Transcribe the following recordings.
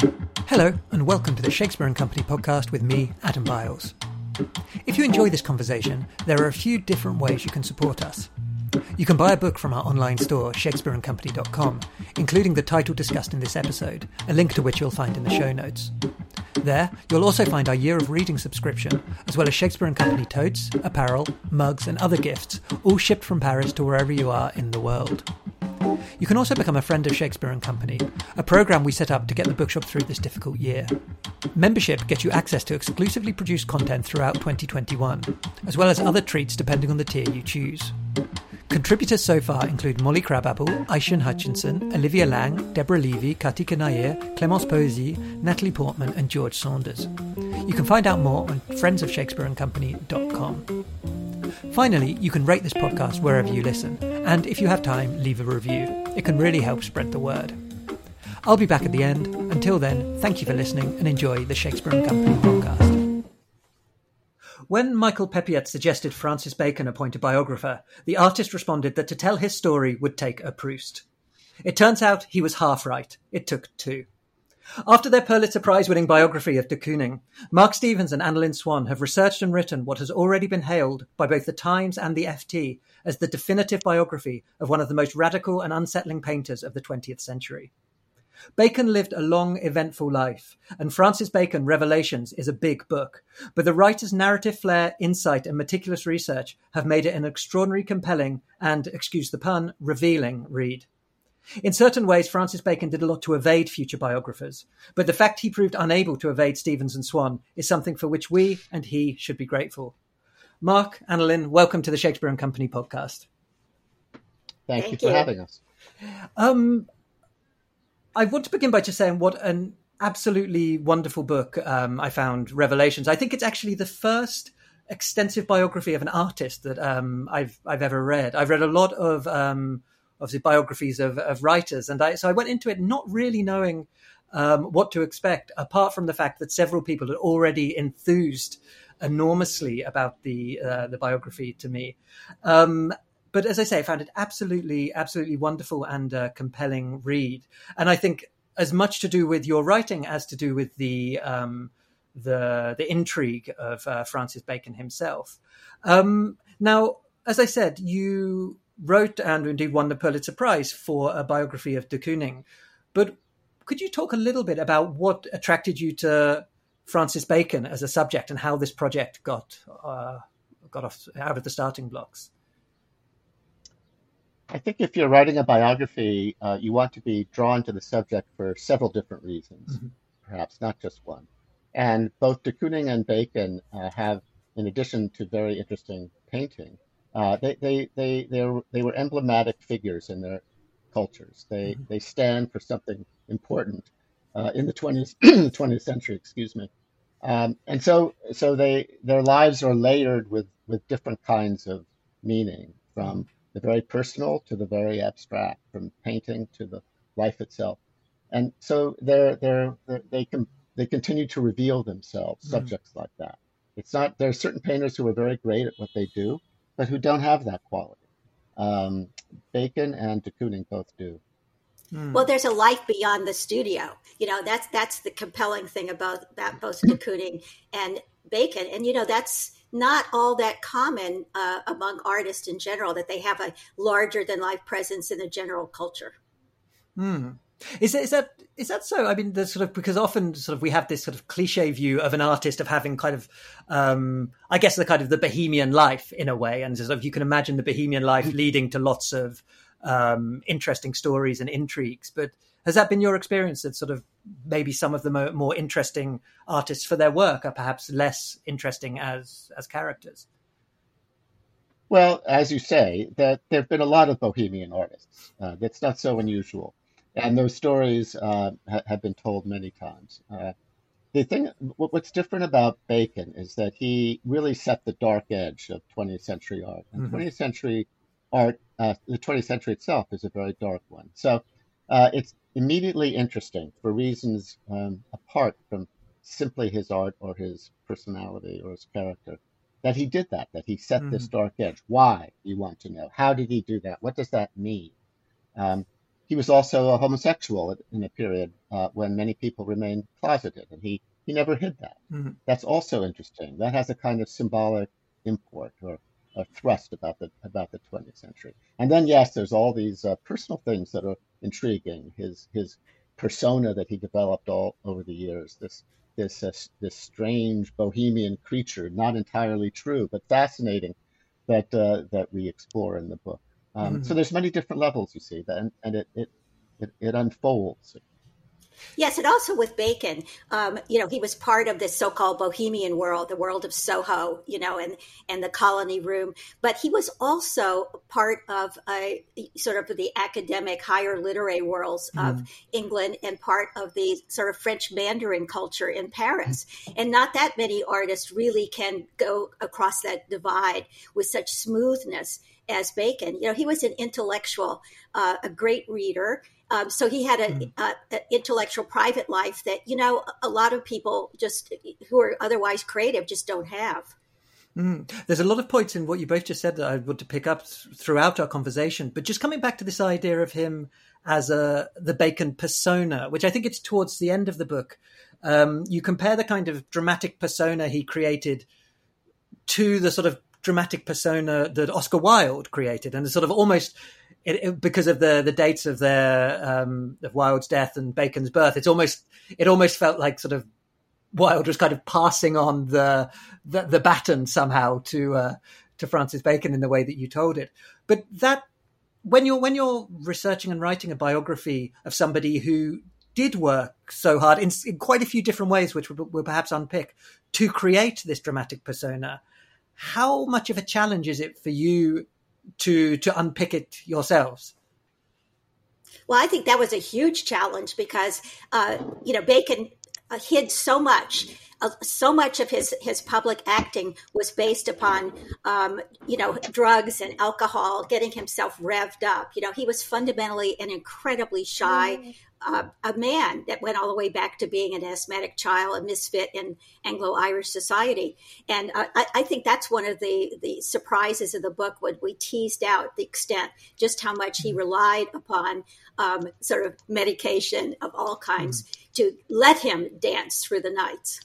Hello, and welcome to the Shakespeare and Company podcast with me, Adam Biles. If you enjoy this conversation, there are a few different ways you can support us. You can buy a book from our online store, shakespeareandcompany.com, including the title discussed in this episode, a link to which you'll find in the show notes. There, you'll also find our year of reading subscription, as well as Shakespeare and Company totes, apparel, mugs, and other gifts, all shipped from Paris to wherever you are in the world. You can also become a friend of Shakespeare and Company, a program we set up to get the bookshop through this difficult year. Membership gets you access to exclusively produced content throughout 2021, as well as other treats depending on the tier you choose. Contributors so far include Molly Crabapple, Aishan Hutchinson, Olivia Laing, Deborah Levy, Karthika Naïr, Clemence Poesy, Natalie Portman, and George Saunders. You can find out more on friendsofshakespeareandcompany.com. Finally, you can rate this podcast wherever you listen, and if you have time, leave a review. It can really help spread the word. I'll be back at the end. Until then, thank you for listening and enjoy the Shakespeare and Company podcast. When Michael Peppiatt suggested Francis Bacon appoint a biographer, the artist responded that to tell his story would take a Proust. It turns out he was half right. It took two. After their Pulitzer Prize winning biography of de Kooning, Mark Stevens and Annalyn Swan have researched and written what has already been hailed by both the Times and the FT as the definitive biography of one of the most radical and unsettling painters of the 20th century. Bacon lived a long, eventful life, and Francis Bacon Revelations is a big book, but the writer's narrative flair, insight, and meticulous research have made it an extraordinary, compelling, and, excuse the pun, revealing read. In certain ways, Francis Bacon did a lot to evade future biographers, but the fact he proved unable to evade Stevens and Swan is something for which we and he should be grateful. Mark, Annalyn, welcome to the Shakespeare and Company podcast. Thank, Thank you for having us. Um, I want to begin by just saying what an absolutely wonderful book um, I found, Revelations. I think it's actually the first extensive biography of an artist that um, I've I've ever read. I've read a lot of um, obviously biographies of, of writers. And I, so I went into it not really knowing um, what to expect, apart from the fact that several people had already enthused enormously about the uh, the biography to me. Um, but as I say, I found it absolutely, absolutely wonderful and uh, compelling read. And I think as much to do with your writing as to do with the um, the the intrigue of uh, Francis Bacon himself. Um, now, as I said, you wrote and indeed won the Pulitzer Prize for a biography of de Kooning. But could you talk a little bit about what attracted you to Francis Bacon as a subject and how this project got uh, got off out of the starting blocks? I think if you're writing a biography, uh, you want to be drawn to the subject for several different reasons, mm-hmm. perhaps not just one. And both de Kooning and Bacon uh, have, in addition to very interesting painting, uh, they, they, they, they, were emblematic figures in their cultures. They, mm-hmm. they stand for something important uh, in the 20th, 20th century, excuse me. Um, and so, so they, their lives are layered with, with different kinds of meaning, from the very personal to the very abstract, from painting to the life itself. And so they're, they're, they're they can, they continue to reveal themselves, mm-hmm. subjects like that. It's not, there are certain painters who are very great at what they do, but who don't have that quality. Um, Bacon and de Kooning both do. Hmm. Well, there's a life beyond the studio. You know, that's that's the compelling thing about about both de Kooning and Bacon, and you know that's not all that common uh, among artists in general that they have a larger than life presence in the general culture. Hmm. Is that, is that is that so? I mean, the sort of because often sort of we have this sort of cliche view of an artist of having kind of, um, I guess the kind of the bohemian life in a way, and sort of you can imagine the bohemian life mm. leading to lots of um, interesting stories and intrigues. But has that been your experience that sort of maybe some of the more, more interesting artists for their work are perhaps less interesting as as characters? Well, as you say, that there have been a lot of bohemian artists. Uh, that's not so unusual and those stories uh, ha- have been told many times. Uh, the thing, what's different about Bacon is that he really set the dark edge of 20th century art. And mm-hmm. 20th century art, uh, the 20th century itself is a very dark one. So uh, it's immediately interesting for reasons um, apart from simply his art or his personality or his character that he did that, that he set mm-hmm. this dark edge. Why, you want to know? How did he do that? What does that mean? Um, he was also a homosexual in a period uh, when many people remained closeted, and he, he never hid that. Mm-hmm. That's also interesting. That has a kind of symbolic import or a thrust about the about the 20th century. And then yes, there's all these uh, personal things that are intriguing. His his persona that he developed all over the years. This this uh, this strange bohemian creature, not entirely true, but fascinating, that uh, that we explore in the book. Um, mm-hmm. So there's many different levels you see, and, and it, it, it, it unfolds. Yes, and also with Bacon, um, you know, he was part of this so-called bohemian world, the world of Soho, you know, and and the colony room. But he was also part of a sort of the academic, higher literary worlds mm. of mm-hmm. England, and part of the sort of French Mandarin culture in Paris. Mm. And not that many artists really can go across that divide with such smoothness as Bacon. You know, he was an intellectual, uh, a great reader. Um, so he had an mm. intellectual private life that, you know, a lot of people just who are otherwise creative just don't have. Mm. There's a lot of points in what you both just said that I want to pick up throughout our conversation. But just coming back to this idea of him as a the Bacon persona, which I think it's towards the end of the book. Um, you compare the kind of dramatic persona he created to the sort of dramatic persona that Oscar Wilde created, and the sort of almost it, it, because of the the dates of their um, of Wilde's death and Bacon's birth. It's almost it almost felt like sort of Wilde was kind of passing on the the, the baton somehow to uh, to Francis Bacon in the way that you told it. But that when you're when you're researching and writing a biography of somebody who did work so hard in, in quite a few different ways, which we'll, we'll perhaps unpick, to create this dramatic persona how much of a challenge is it for you to to unpick it yourselves? Well, I think that was a huge challenge because uh, you know Bacon uh, hid so much. Uh, so much of his his public acting was based upon um, you know drugs and alcohol, getting himself revved up. You know, he was fundamentally an incredibly shy, uh, a man that went all the way back to being an asthmatic child, a misfit in Anglo-Irish society. And uh, I, I, think that's one of the, the surprises of the book when we teased out the extent, just how much he mm-hmm. relied upon um, sort of medication of all kinds mm. to let him dance through the nights.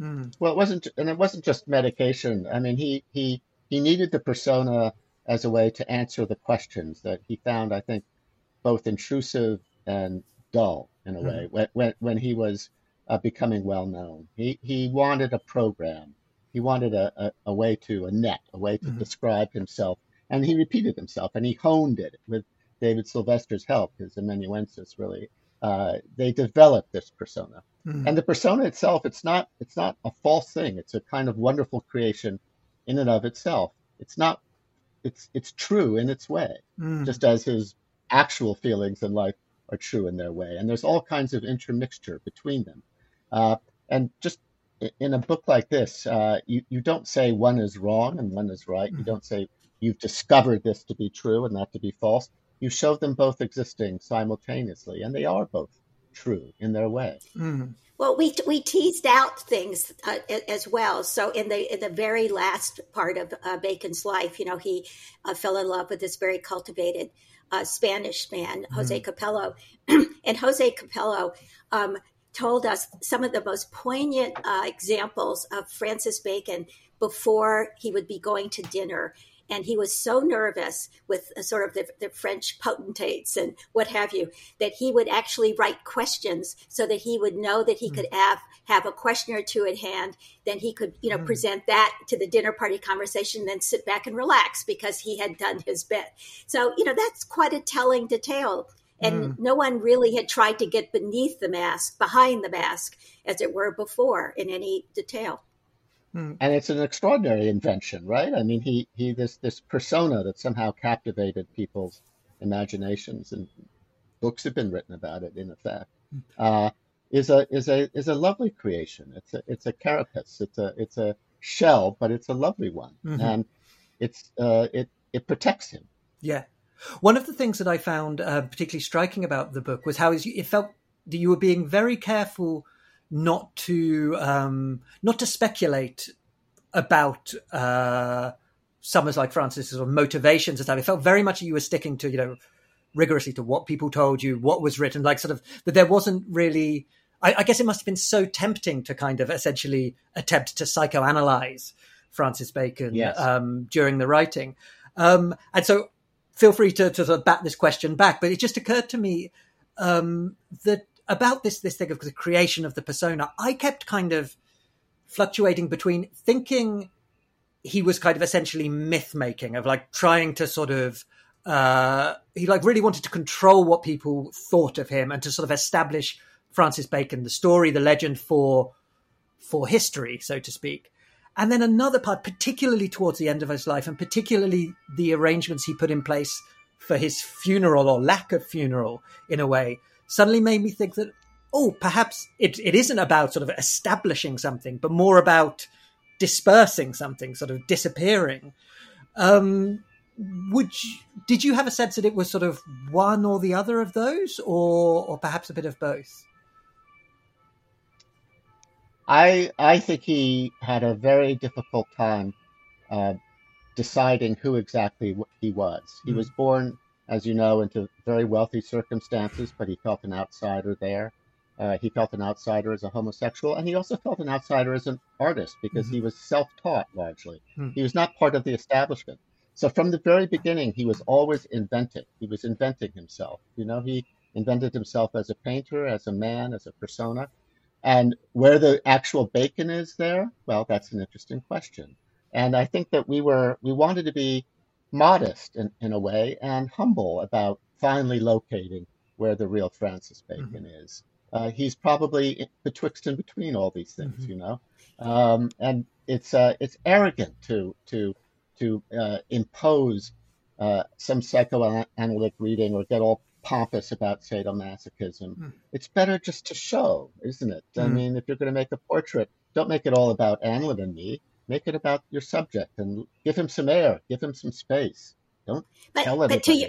Mm. Well, it wasn't, and it wasn't just medication. I mean, he, he, he needed the persona as a way to answer the questions that he found, I think, both intrusive and dull in a way when, when, when he was uh, becoming well known. He, he wanted a program. He wanted a, a, a way to, a net, a way to mm-hmm. describe himself. And he repeated himself and he honed it with David Sylvester's help, his amanuensis really. Uh, they developed this persona. Mm-hmm. And the persona itself, it's not, it's not a false thing. It's a kind of wonderful creation in and of itself. It's not, it's, it's true in its way, mm. just as his actual feelings in life are true in their way. And there's all kinds of intermixture between them. Uh, and just in a book like this, uh, you, you don't say one is wrong and one is right. You hmm. don't say you've discovered this to be true and that to be false. You show them both existing simultaneously, and they are both true in their way. Mm. Well, we we teased out things uh, as well. So in the in the very last part of uh, Bacon's life, you know, he uh, fell in love with this very cultivated uh, Spanish man, Jose mm. Capelo. and Jose Capelo um, told us some of the most poignant uh, examples of Francis Bacon before he would be going to dinner. And he was so nervous with uh, sort of the, the, French potentates and what have you that he would actually write questions so that he would know that he mm. could have have a question or two at hand. Then he could, you know, mm. present that to the dinner party conversation, then sit back and relax because he had done his bit. So, you know, that's quite a telling detail. And mm. no one really had tried to get beneath the mask, behind the mask, as it were, before in any detail. Hmm. And it's an extraordinary invention, right? I mean, he, he this this persona that somehow captivated people's imaginations, and books have been written about it. In effect, hmm. uh, is a is a is a lovely creation. It's a it's a carapace. It's a it's a shell, but it's a lovely one, mm-hmm. and it's uh, it it protects him. Yeah, one of the things that I found uh, particularly striking about the book was how it felt that you were being very careful not to um, not to speculate about uh, Summers like Francis's or motivations and stuff. It felt very much you were sticking to you know rigorously to what people told you, what was written, like sort of that there wasn't really. I, I guess it must have been so tempting to kind of essentially attempt to psychoanalyze Francis Bacon Yes. um, during the writing. Um, and so feel free to, to sort of bat this question back, but it just occurred to me um, that about this this thing of the creation of the persona, I kept kind of fluctuating between thinking he was kind of essentially myth making of like trying to sort of uh, he like really wanted to control what people thought of him and to sort of establish Francis Bacon, the story, the legend for for history, so to speak. And then another part, particularly towards the end of his life, and particularly the arrangements he put in place for his funeral or lack of funeral, in a way, suddenly made me think that, oh, perhaps it, it isn't about sort of establishing something, but more about dispersing something, sort of disappearing. Um, would you, did you have a sense that it was sort of one or the other of those, or or perhaps a bit of both? I I think he had a very difficult time uh, deciding who exactly he was. He Mm. was born, as you know, into very wealthy circumstances, but he felt an outsider there. Uh, he felt an outsider as a homosexual, and he also felt an outsider as an artist because Mhm. he was self-taught largely. Mm. He was not part of the establishment. So from the very beginning, he was always inventing. He was inventing himself. You know, he invented himself as a painter, as a man, as a persona. And where the actual bacon is there, well, that's an interesting question. And I think that we were we wanted to be modest in, in a way and humble about finally locating where the real Francis Bacon is. Uh, he's probably betwixt and between all these things, Mhm. you know. Um, and it's uh, it's arrogant to to to uh, impose uh, some psychoanalytic reading or get all pompous about sadomasochism. Mm. It's better just to show, isn't it? I Mm. mean, if you're going to make a portrait, don't make it all about Annalyn and me. Make it about your subject and give him some air, give him some space. Don't But, but to you,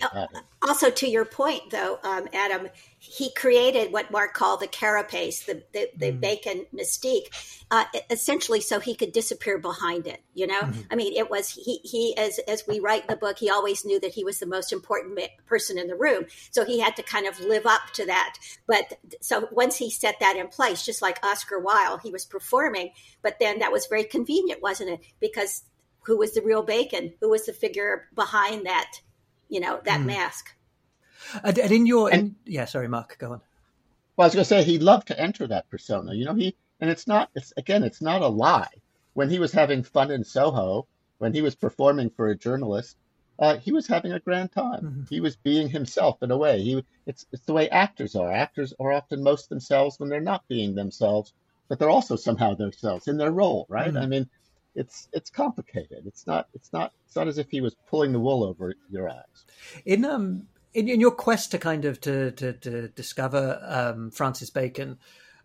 also to your point, though, um, Adam, he created what Mark called the carapace, the the, the Mm. bacon mystique, uh, essentially so he could disappear behind it. You know, Mhm. I mean, it was he he as as we write in the book, he always knew that he was the most important person in the room, so he had to kind of live up to that. But so once he set that in place, just like Oscar Wilde, he was performing, but then that was very convenient, wasn't it? Because who was the real bacon? Who was the figure behind that? You know, that Mm. mask. And, and in your, in, yeah, sorry, Mark, go on. Well, I was going to say he loved to enter that persona. You know, he and it's not. It's again, it's not a lie. When he was having fun in Soho, when he was performing for a journalist, uh, he was having a grand time. Mhm. He was being himself in a way. He it's it's the way actors are. Actors are often most themselves when they're not being themselves, but they're also somehow themselves in their role, right? Mhm. I mean, it's it's complicated. It's not it's not it's not as if he was pulling the wool over your eyes. in um in, in your quest to kind of to to, to discover um Francis Bacon,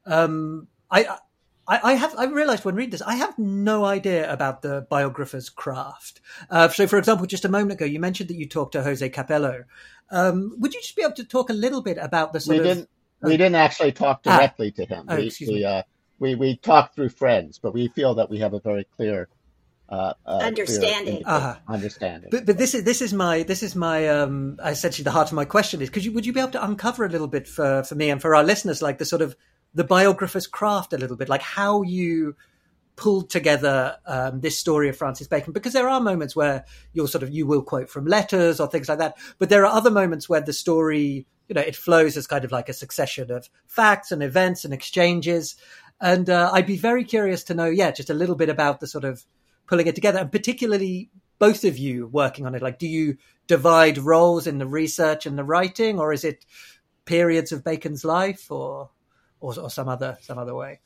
um I. I, I have. I realised when reading this, I have no idea about the biographer's craft. Uh, so, for example, just a moment ago, you mentioned that you talked to Jose Capelo. Um, would you just be able to talk a little bit about the sort we of? didn't we didn't actually talk Ah. directly to him. Oh, we, excuse we, me. uh, we we talked through friends, but we feel that we have a very clear uh, uh, Understanding. indi- Uh-huh. understanding. But, but this is this is my this is my um essentially the heart of my question is could you would you be able to uncover a little bit for for me and for our listeners like the sort of the biographer's craft a little bit like how you pulled together um, this story of Francis Bacon because there are moments where you'll sort of you will quote from letters or things like that but there are other moments where the story you know it flows as kind of like a succession of facts and events and exchanges and uh, I'd be very curious to know yeah just a little bit about the sort of pulling it together and particularly both of you working on it. Like do you divide roles in the research and the writing or is it periods of bacon's life or or, or some other some other way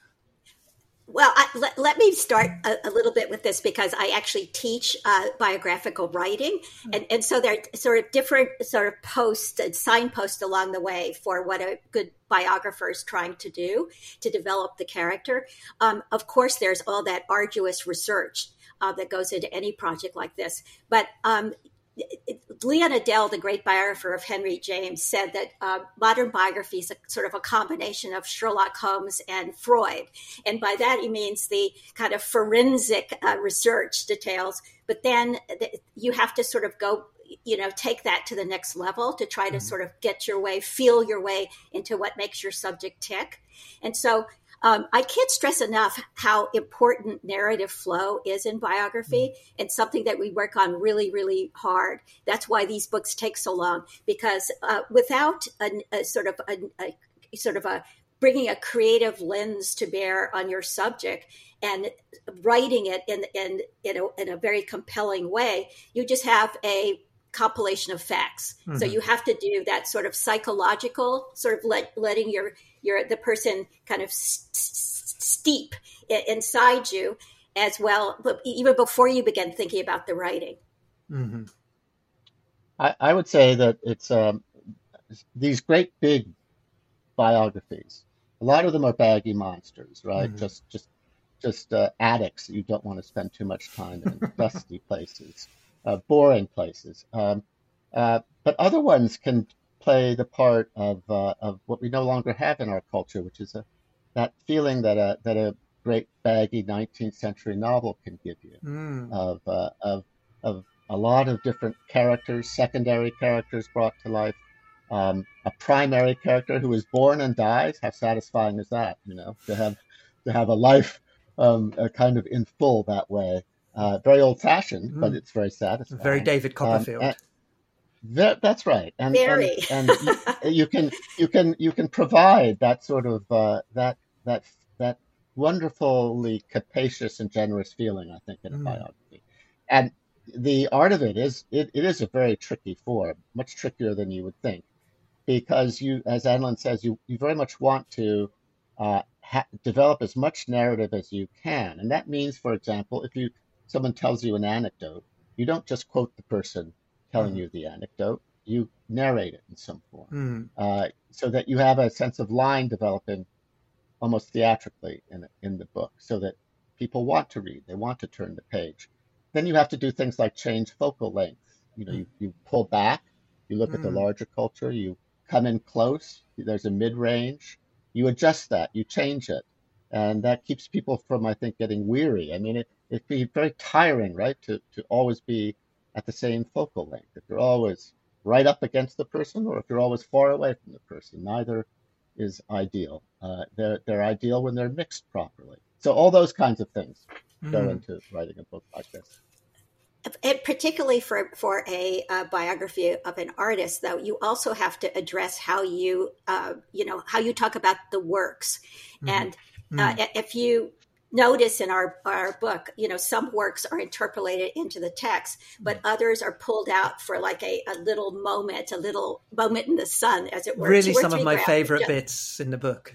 Well, I, let, let me start a, a little bit with this because I actually teach uh, biographical writing, and, and so there are sort of different sort of posts and signposts along the way for what a good biographer is trying to do to develop the character. Um, of course, there's all that arduous research uh, that goes into any project like this, but um, Leon Edel, the great biographer of Henry James, said that uh, modern biography is a, sort of a combination of Sherlock Holmes and Freud. And by that, he means the kind of forensic uh, research details. But then th- you have to sort of go, you know take that to the next level to try to mm-hmm. sort of get your way feel your way into what makes your subject tick and so um, I can't stress enough how important narrative flow is in biography mm-hmm. and something that we work on really, really hard. That's why these books take so long because uh, without a, a, sort of a, a sort of a bringing a creative lens to bear on your subject and writing it in in in a, in a very compelling way, you just have a compilation of facts. Mm-hmm. So you have to do that sort of psychological, sort of let, letting your your the person kind of st- steep inside you as well, but even before you begin thinking about the writing. Mm-hmm. I, I, would say that it's um, these great big biographies. A lot of them are baggy monsters, right? Mm-hmm. Just just just uh, addicts you don't want to spend too much time in, dusty places, boring places. Um, uh, but other ones can play the part of uh, of what we no longer have in our culture, which is a that feeling that a that a great baggy 19th century novel can give you mm. of uh, of of a lot of different characters, secondary characters brought to life, um, a primary character who is born and dies. How satisfying is that? You know, to have to have a life um, kind of in full that way. Uh, very old fashioned, mm. but it's very satisfying. Very David um, Copperfield. Um, that, that's right, and Very. and, and you, you, can you can you can provide that sort of uh, that that that wonderfully capacious and generous feeling, I think, in a mm. biography. And the art of it is it, it is a very tricky form, much trickier than you would think, because you, as Annalyn says, you you very much want to uh, ha- develop as much narrative as you can, and that means, for example, if you someone tells you an anecdote, you don't just quote the person telling mm. you the anecdote. You narrate it in some form mm. uh, so that you have a sense of line developing almost theatrically in, in the book so that people want to read, they want to turn the page. Then you have to do things like change focal length. You know, you, you pull back, you look mm. at the hmm. larger culture, you come in close, there's a mid range, you adjust that, you change it. And that keeps people from, I think, getting weary. I mean, it, it'd be very tiring, right, to, to always be at the same focal length. If you're always right up against the person or if you're always far away from the person, neither is ideal. Uh, they're, they're ideal when they're mixed properly. So all those kinds of things mm. go into writing a book like this. And particularly for for a uh, biography of an artist, though, you also have to address how you uh, you know how you talk about the works, mm. and mm. if you notice in our, our book, you know, some works are interpolated into the text, but mm-hmm. others are pulled out for like a, a little moment, a little moment in the sun, as it were. Really, some of my favorite bits in the book.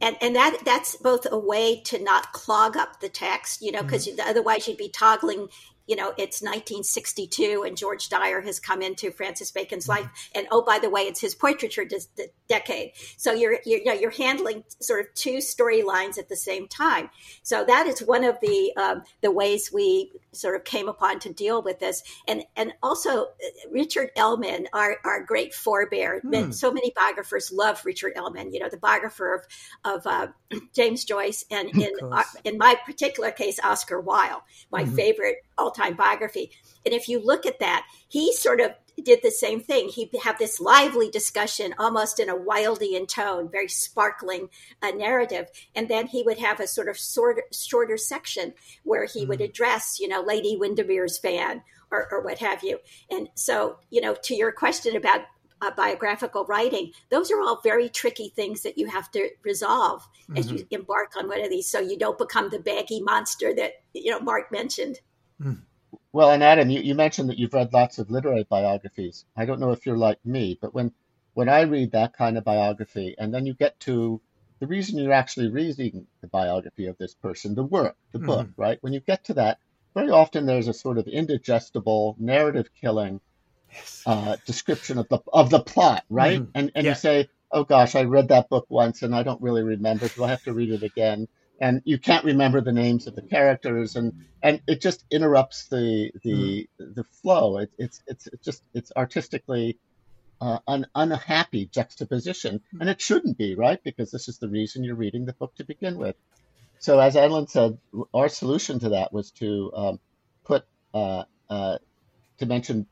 And, and that that's both a way to not clog up the text, you know, because mm-hmm. otherwise you'd be toggling you know, it's 1962 and George Dyer has come into Francis Bacon's life. And oh, by the way, it's his portraiture de- decade. So you're, you're, you know, you're handling sort of two storylines at the same time. So that is one of the, um, the ways we sort of came upon to deal with this. And, and also uh, Richard Ellmann, our, our great forebear, hmm. so many biographers love Richard Ellmann, you know, the biographer of, of uh, James Joyce and in, uh, in my particular case, Oscar Wilde, my mm-hmm. favorite all-time biography. And if you look at that, he sort of did the same thing. He had this lively discussion, almost in a Wildean tone, very sparkling uh, narrative, and then he would have a sort of shorter, shorter section where he mm. would address, you know, Lady Windermere's fan or, or what have you. And so, you know, to your question about uh, biographical writing, those are all very tricky things that you have to resolve mm-hmm. as you mm-hmm. embark on one of these, so you don't become the baggy monster that you know Mark mentioned. Well, and Adam, you, you mentioned that you've read lots of literary biographies. I don't know if you're like me, but when when I read that kind of biography, and then you get to the reason you're actually reading the biography of this person, the work, the mm-hmm. book, right? When you get to that, very often there's a sort of indigestible, narrative killing yes. uh, description of the of the plot, right? Mm-hmm. And and yeah. you say, oh gosh, I read that book once and I don't really remember. Do I have to read it again? And you can't remember the names of the characters and and it just interrupts the the mm. the flow it, it's it's just it's artistically uh, an unhappy juxtaposition and it shouldn't be right because this is the reason you're reading the book to begin with so as Annalyn said our solution to that was to um, put uh, uh, to mention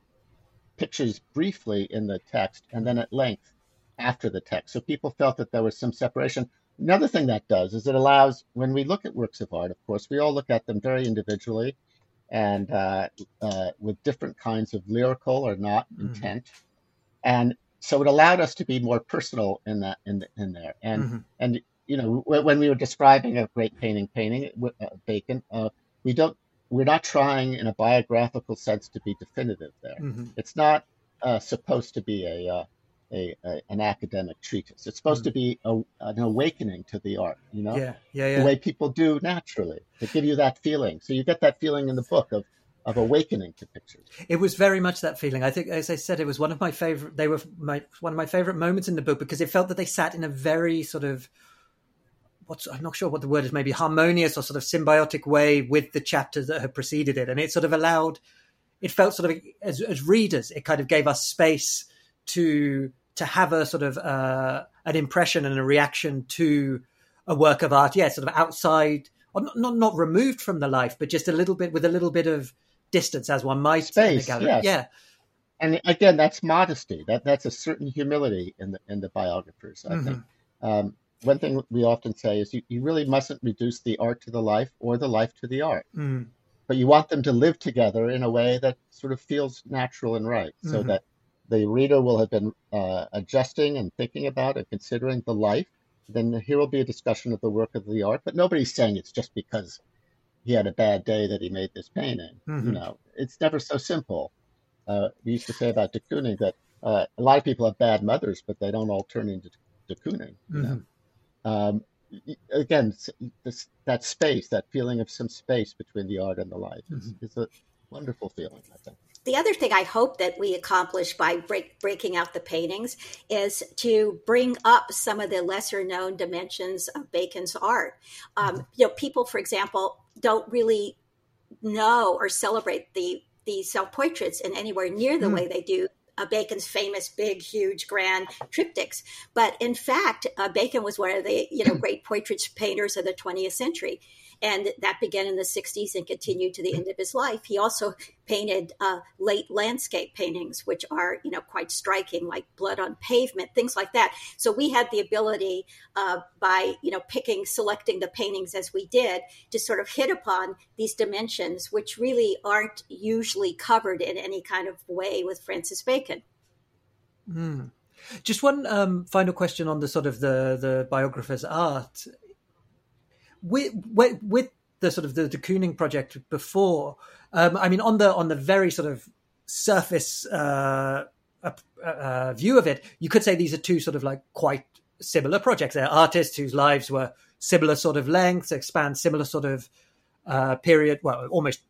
pictures briefly in the text and then at length after the text. So people felt that there was some separation. Another thing that does is it allows, when we look at works of art, of course, we all look at them very individually and uh, uh, with different kinds of lyrical or not mm-hmm. intent. And so it allowed us to be more personal in that in, in there. And mm-hmm. and you know when we were describing a great painting, painting uh, Bacon, uh, we don't we're not trying in a biographical sense to be definitive there. Mm-hmm. It's not uh, supposed to be a, uh, a, a, an academic treatise. It's supposed mm-hmm. to be a, an awakening to the art, you know, yeah, yeah, yeah. the way people do naturally to give you that feeling. So you get that feeling in the book of of awakening to pictures. It was very much that feeling. I think, as I said, it was one of my favorite. They were my one of my favorite moments in the book because it felt that they sat in a very sort of what's I'm not sure what the word is, maybe harmonious or sort of symbiotic way with the chapters that had preceded it, and it sort of allowed. It felt sort of as, as readers, it kind of gave us space to to have a sort of uh, an impression and a reaction to a work of art. Yeah, sort of outside, or not, not not removed from the life, but just a little bit with a little bit of distance, as one might space. Yes. Yeah. And again, that's modesty. That that's a certain humility in the in the biographers. I mm-hmm. think. Um, one thing we often say is you, you really mustn't reduce the art to the life or the life to the art. Mm. But you want them to live together in a way that sort of feels natural and right, mm-hmm. so that the reader will have been uh, adjusting and thinking about and considering the life. Then here will be a discussion of the work of the art, but nobody's saying it's just because he had a bad day that he made this painting. Mm-hmm. You know, it's never so simple. Uh, we used to say about de Kooning that uh, a lot of people have bad mothers, but they don't all turn into de Kooning. You mm-hmm. know? um, again, this, that space, that feeling of some space between the art and the life mm-hmm. is a wonderful feeling, I think. The other thing I hope that we accomplish by break, breaking out the paintings is to bring up some of the lesser known dimensions of Bacon's art. Um, mm-hmm. You know, people, for example, don't really know or celebrate the the self portraits in anywhere near the mm. way they do uh, Bacon's famous big, huge, grand triptychs. But in fact, uh, Bacon was one of the you know great portrait painters of the 20th century and that began in the 60s and continued to the end of his life. He also painted uh, late landscape paintings, which are you know quite striking, like Blood on Pavement, things like that. So we had the ability uh, by you know picking, selecting the paintings as we did to sort of hit upon these dimensions, which really aren't usually covered in any kind of way with Francis Bacon. Mm. Just one um, final question on the sort of the the biographer's art with, with, the sort of the, de Kooning project before, um, I mean, on the on the very sort of surface uh, uh, uh, view of it, you could say these are two sort of like quite similar projects. They're artists whose lives were similar sort of lengths, expand similar sort of uh, period, well, almost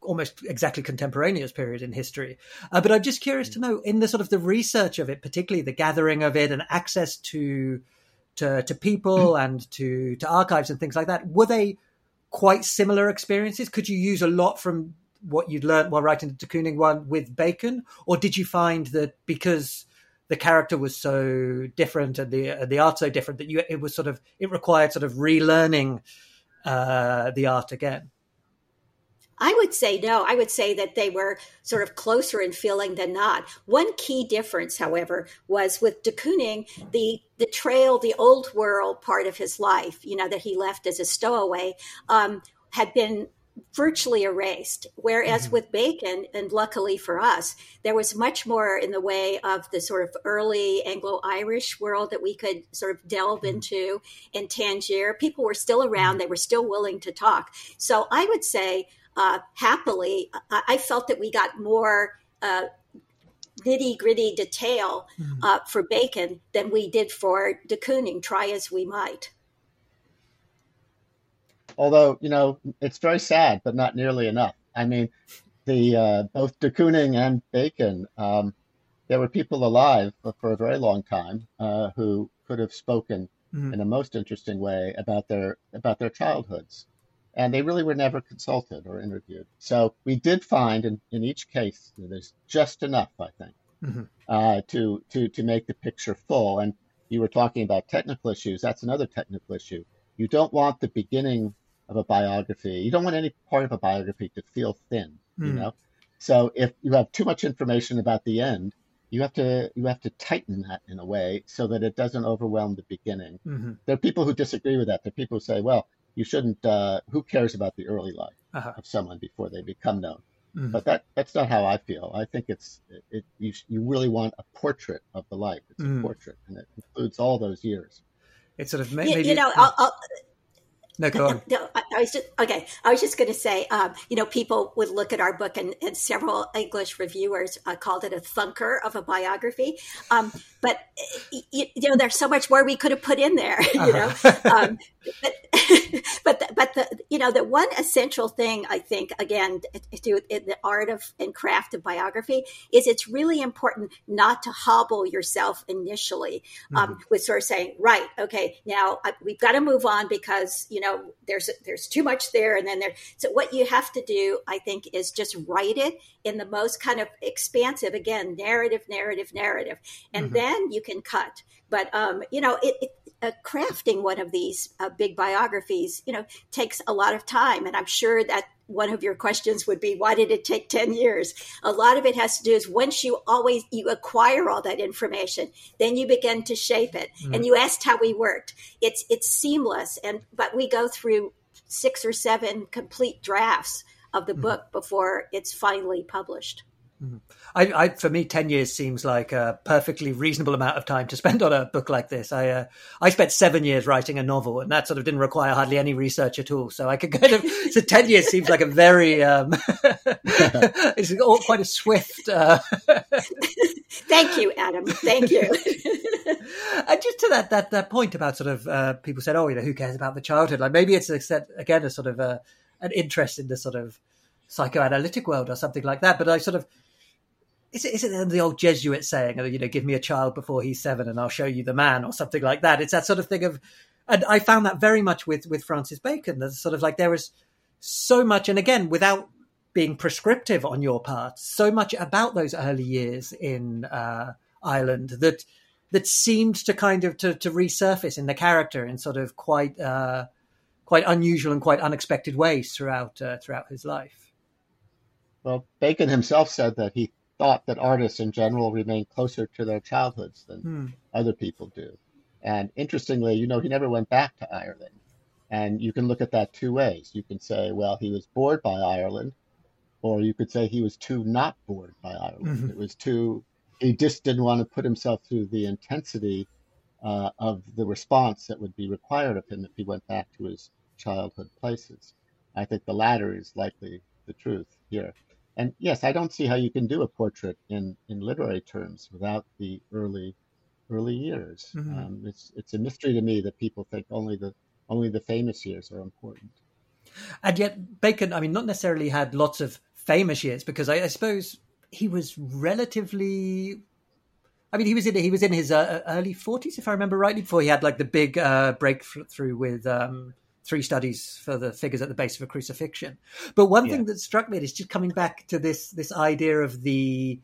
almost exactly contemporaneous period in history. Uh, but I'm just curious to know, in the sort of the research of it, particularly the gathering of it and access to to, to people and to, to archives and things like that. Were they quite similar experiences? Could you use a lot from what you'd learned while writing the de Kooning one with Bacon? Or did you find that because the character was so different and the, uh, the art so different that you, it was sort of, it required sort of relearning uh, the art again? I would say no. I would say that they were sort of closer in feeling than not. One key difference, however, was with de Kooning, the the trail, the old world part of his life, you know, that he left as a stowaway, um, had been virtually erased. Whereas mm-hmm. with Bacon, and luckily for us, there was much more in the way of the sort of early Anglo Irish world that we could sort of delve mm-hmm. into in Tangier. People were still around, mm-hmm. they were still willing to talk. So I would say uh, happily, I felt that we got more uh, nitty gritty detail mm-hmm. uh, for Bacon than we did for de Kooning, try as we might. Although, you know, it's very sad, but not nearly enough. I mean, the uh, both de Kooning and Bacon, um, there were people alive for a very long time uh, who could have spoken mm-hmm. in a most interesting way about their about their childhoods and they really were never consulted or interviewed. So we did find in, in each case there's just enough, I think, mm-hmm. uh, to to to make the picture full. And you were talking about technical issues. That's another technical issue. You don't want the beginning of a biography. You don't want any part of a biography to feel thin. Mm. You know, So if you have too much information about the end, you have to you have to tighten that in a way so that it doesn't overwhelm the beginning. Mm-hmm. There are people who disagree with that. There are people who say, well, you shouldn't. Uh, who cares about the early life uh-huh. of someone before they become known? Mm-hmm. But that that's not how I feel. I think it's it, you you really want a portrait of the life. It's mm. a portrait, and it includes all those years. It's sort of maybe you, you know. I'll, I'll, no, go on. No, I, was just okay. I was just going to say, um, you know, people would look at our book, and, and several English reviewers uh, called it a thunker of a biography. Um, but you, you, know, there's so much more we could have put in there. You know, uh-huh. um, but but the, but the you know the one essential thing I think again to in the art of and craft of biography is it's really important not to hobble yourself initially um, mm-hmm. with sort of saying right okay now I, we've got to move on because you know there's there's too much there and then there so what you have to do I think is just write it in the most kind of expansive again narrative narrative narrative and mm-hmm. then you can cut but um, you know it, it uh, crafting one of these uh, big biographies, you know, takes a lot of time. And I'm sure that one of your questions would be, why did it take 10 years? A lot of it has to do is once you always, you acquire all that information, then you begin to shape it. Mm. And you asked how we worked. It's, it's seamless. And, but we go through six or seven complete drafts of the mm. book before it's finally published. Mm-hmm. I, I, for me, ten years seems like a perfectly reasonable amount of time to spend on a book like this. I, uh, I spent seven years writing a novel, and that sort of didn't require hardly any research at all. So I could kind of, so ten years seems like a very, um, it's all quite a swift. Uh... Thank you, Adam. Thank you. and just to that that that point about sort of uh, people said, oh, you know, who cares about the childhood? Like maybe it's a, again a sort of a, uh, an interest in the sort of psychoanalytic world or something like that. But I sort of is it, is it the old Jesuit saying, you know, give me a child before he's seven and I'll show you the man or something like that? It's that sort of thing of, and I found that very much with, with Francis Bacon. There's sort of like there is so much, and again, without being prescriptive on your part, so much about those early years in uh, Ireland that that seemed to kind of to, to resurface in the character in sort of quite uh, quite unusual and quite unexpected ways throughout uh, throughout his life. Well, Bacon himself said that he thought that artists in general remain closer to their childhoods than hmm. other people do. And interestingly, you know, he never went back to Ireland. And you can look at that two ways. You can say, well, he was bored by Ireland, or you could say he was too not bored by Ireland. Mm-hmm. It was too, he just didn't want to put himself through the intensity uh, of the response that would be required of him if he went back to his childhood places. I think the latter is likely the truth here. And yes, I don't see how you can do a portrait in, in literary terms without the early early years. Mm-hmm. Um, it's it's a mystery to me that people think only the only the famous years are important. And yet, Bacon, I mean, not necessarily had lots of famous years because I, I suppose he was relatively. I mean, he was in he was in his uh, early forties, if I remember rightly, before he had like the big uh, breakthrough with um, three studies for the figures at the base of a crucifixion. But one yeah. thing that struck me is just coming back to this this idea of the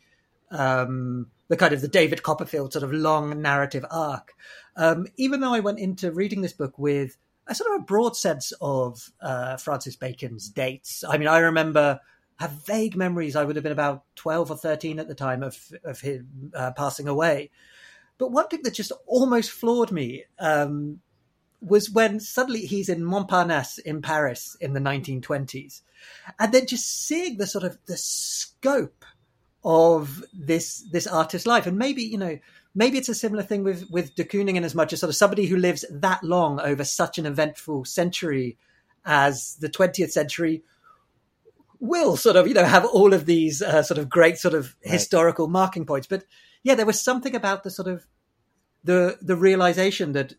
um, the kind of the David Copperfield sort of long narrative arc. Um, even though I went into reading this book with a sort of a broad sense of uh, Francis Bacon's dates. I mean, I remember have vague memories. I would have been about twelve or thirteen at the time of of him uh, passing away. But one thing that just almost floored me um, was when suddenly he's in Montparnasse in Paris in the 1920s. And then just seeing the sort of the scope of this this artist's life. And maybe, you know, maybe it's a similar thing with, with de Kooning in as much as sort of somebody who lives that long over such an eventful century as the 20th century will sort of, you know, have all of these uh, sort of great sort of right. historical marking points. But yeah, there was something about the sort of the the realization that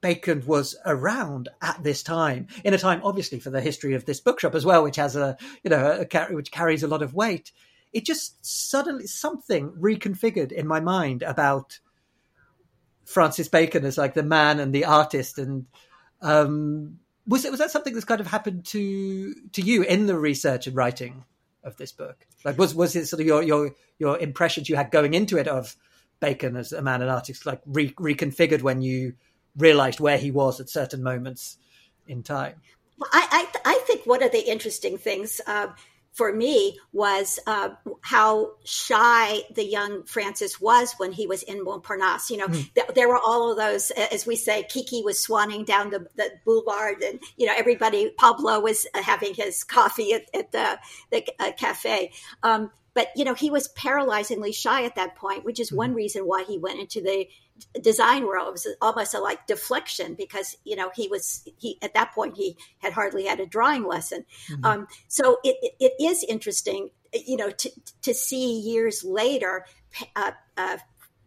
Bacon was around at this time, in a time obviously for the history of this bookshop as well, which has a you know a, which carries a lot of weight. It just suddenly something reconfigured in my mind about Francis Bacon as like the man and the artist, and um, was it was that something that's kind of happened to to you in the research and writing of this book? Like was was it sort of your your your impressions you had going into it of Bacon as a man and artist like re- reconfigured when you realized where he was at certain moments in time. Well, I, I, I think one of the interesting things uh, for me was uh, how shy the young Francis was when he was in Montparnasse. You know, mm. th- there were all of those, as we say, Kiki was swanning down the, the boulevard, and you know, everybody. Pablo was having his coffee at, at the the uh, cafe. Um, but you know, he was paralyzingly shy at that point, which is mm. one reason why he went into the design world. It was almost a like deflection because you know he was he at that point he had hardly had a drawing lesson. Mm-hmm. Um, so it, it, it is interesting, you know, to to see years later uh, uh,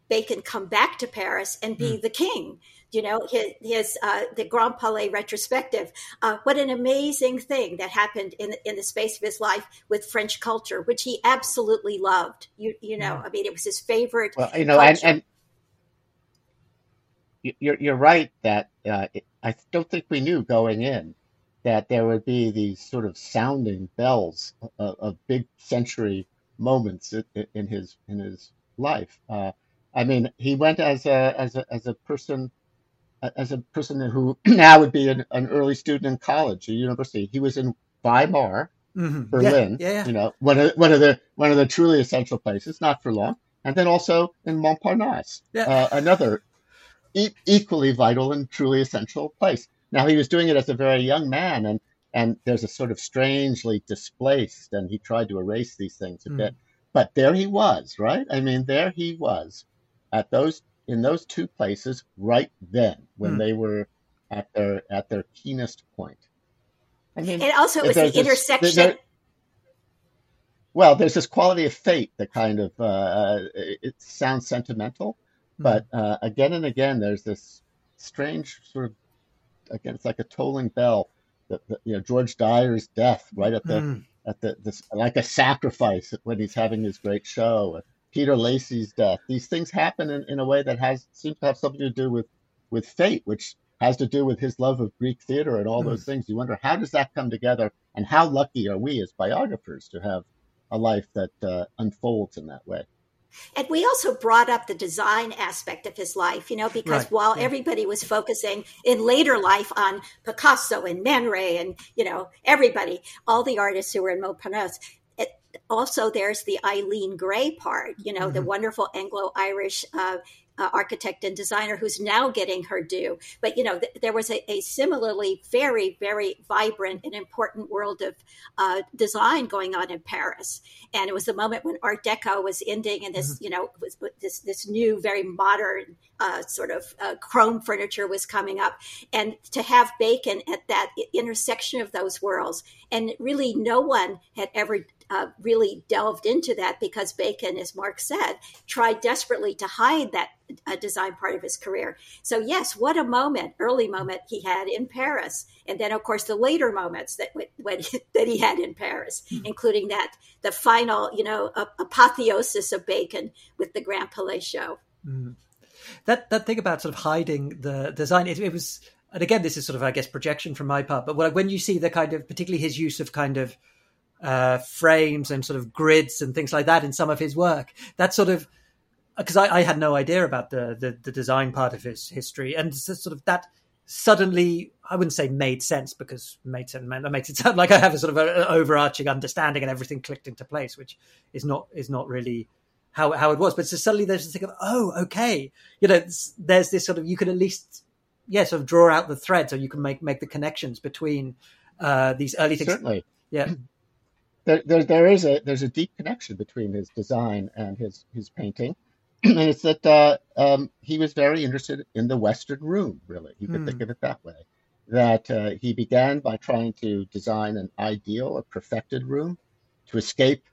Bacon come back to Paris and be mm. the king. You know, his, his uh, the Grand Palais retrospective. Uh, what an amazing thing that happened in in the space of his life with French culture, which he absolutely loved. You you know, mm. I mean, it was his favorite. Well, you know, and, and you're you're right that uh, I don't think we knew going in that there would be these sort of sounding bells of, of big century moments in, in, his in his life. Uh, I mean, he went as a as a as a person as a person who now would be an, an early student in college or university. He was in Weimar, mm-hmm. Berlin. Yeah, yeah, yeah. You know, one of one of the one of the truly essential places. Not for long, and then also in Montparnasse, uh, another e- equally vital and truly essential place. Now he was doing it as a very young man, and and there's a sort of strangely displaced, and he tried to erase these things a mm. bit. But there he was, right? I mean, there he was at those in those two places right then when mm. they were at their at their keenest point. I mean, and also it was the this, intersection. There, well, there's this quality of fate that kind of uh, it sounds sentimental, but uh, again and again, there's this strange sort of again, it's like a tolling bell. That, you know George Dyer's death right at the mm. at the this like a sacrifice when he's having his great show. Peter Lacy's death. These things happen in, in a way that has seems to have something to do with with fate, which has to do with his love of Greek theater and all mm. those things. You wonder how does that come together, and how lucky are we as biographers to have a life that uh, unfolds in that way. And we also brought up the design aspect of his life, you know, because right. while yeah. everybody was focusing in later life on Picasso and Man Ray and, you know, everybody, all the artists who were in Montparnasse, it, also there's the Eileen Gray part, you know, mm-hmm. the wonderful Anglo Irish uh, uh, architect and designer who's now getting her due. But you know, th- there was a, a, similarly very, very vibrant and important world of uh, design going on in Paris, and it was the moment when Art Deco was ending, and this, mm-hmm. you know, was this this new, very modern uh, sort of uh, chrome furniture was coming up, and to have Bacon at that intersection of those worlds, and really no one had ever uh, really delved into that because Bacon, as Mark said, tried desperately to hide that uh, design part of his career. So, yes, what a moment, early moment he had in Paris. And then, of course, the later moments that, when, that he had in Paris, mm-hmm. including that, the final, you know, apotheosis of Bacon with the Grand Palais show. Mm-hmm. That, that thing about sort of hiding the design, it, it was, and again, this is sort of, I guess, projection from my part, but when you see the kind of, particularly his use of kind of, uh, frames and sort of grids and things like that in some of his work. That sort of because I, I, had no idea about the, the, the design part of his history, and sort of that suddenly I wouldn't say made sense because made sense that makes it sound like I have a sort of a, overarching understanding and everything clicked into place, which is not is not really how how it was. But so suddenly there's this thing of oh okay, you know, there's this sort of you can at least yeah sort of draw out the threads or you can make make the connections between uh, these early things. Certainly, yeah there, there, there is a there's a deep connection between his design and his his painting, and it's that uh, um, he was very interested in the Western room. Really, you could mm. think of it that way. That uh, he began by trying to design an ideal, a perfected room, to escape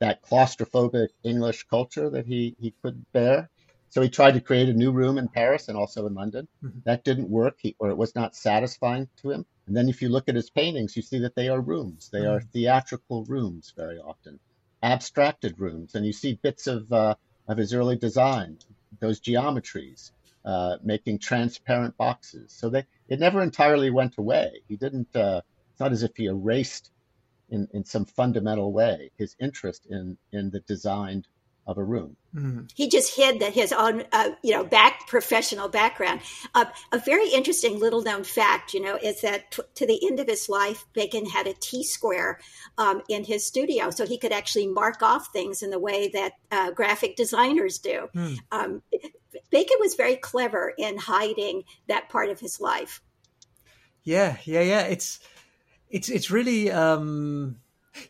that claustrophobic English culture that he he couldn't bear. So he tried to create a new room in Paris and also in London. Mm-hmm. That didn't work, he, or it was not satisfying to him. And then if you look at his paintings, you see that they are rooms. They are mm. theatrical rooms very often, abstracted rooms. And you see bits of, uh, of his early design, those geometries, uh, making transparent boxes. So they, it never entirely went away. He didn't, uh, it's not as if he erased in, in some fundamental way his interest in, in the design of a room. Mm. He just hid that his own, uh, you know, back professional background. Uh, a very interesting little known fact, you know, is that t- to the end of his life, Bacon had a T square um, in his studio, so he could actually mark off things in the way that uh, graphic designers do. Mm. Um, Bacon was very clever in hiding that part of his life. Yeah, yeah, yeah. It's it's it's really. Um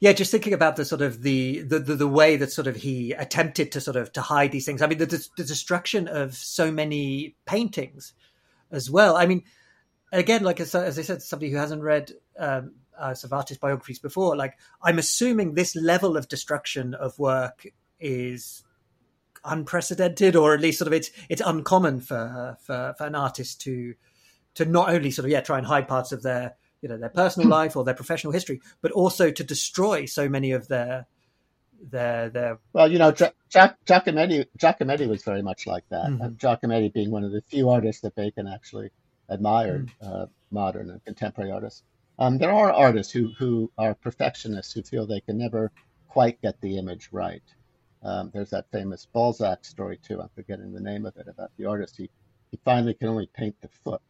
yeah, just thinking about the sort of the, the the, the way that sort of he attempted to sort of to hide these things. I mean, the, the destruction of so many paintings as well. I mean, again, like as, as I said, somebody who hasn't read um, uh, artist biographies before, like I'm assuming this level of destruction of work is unprecedented, or at least sort of it's it's uncommon for for, for an artist to to not only sort of yeah try and hide parts of their you know their personal life or their professional history, but also to destroy so many of their their their. Well, you know, Jack, Giacometti Giacometti was very much like that. Mm-hmm. Giacometti being one of the few artists that Bacon actually admired, mm-hmm. uh, modern and contemporary artists. Um, there are artists who who are perfectionists who feel they can never quite get the image right. Um, there's that famous Balzac story too. I'm forgetting the name of it about the artist. He he finally can only paint the foot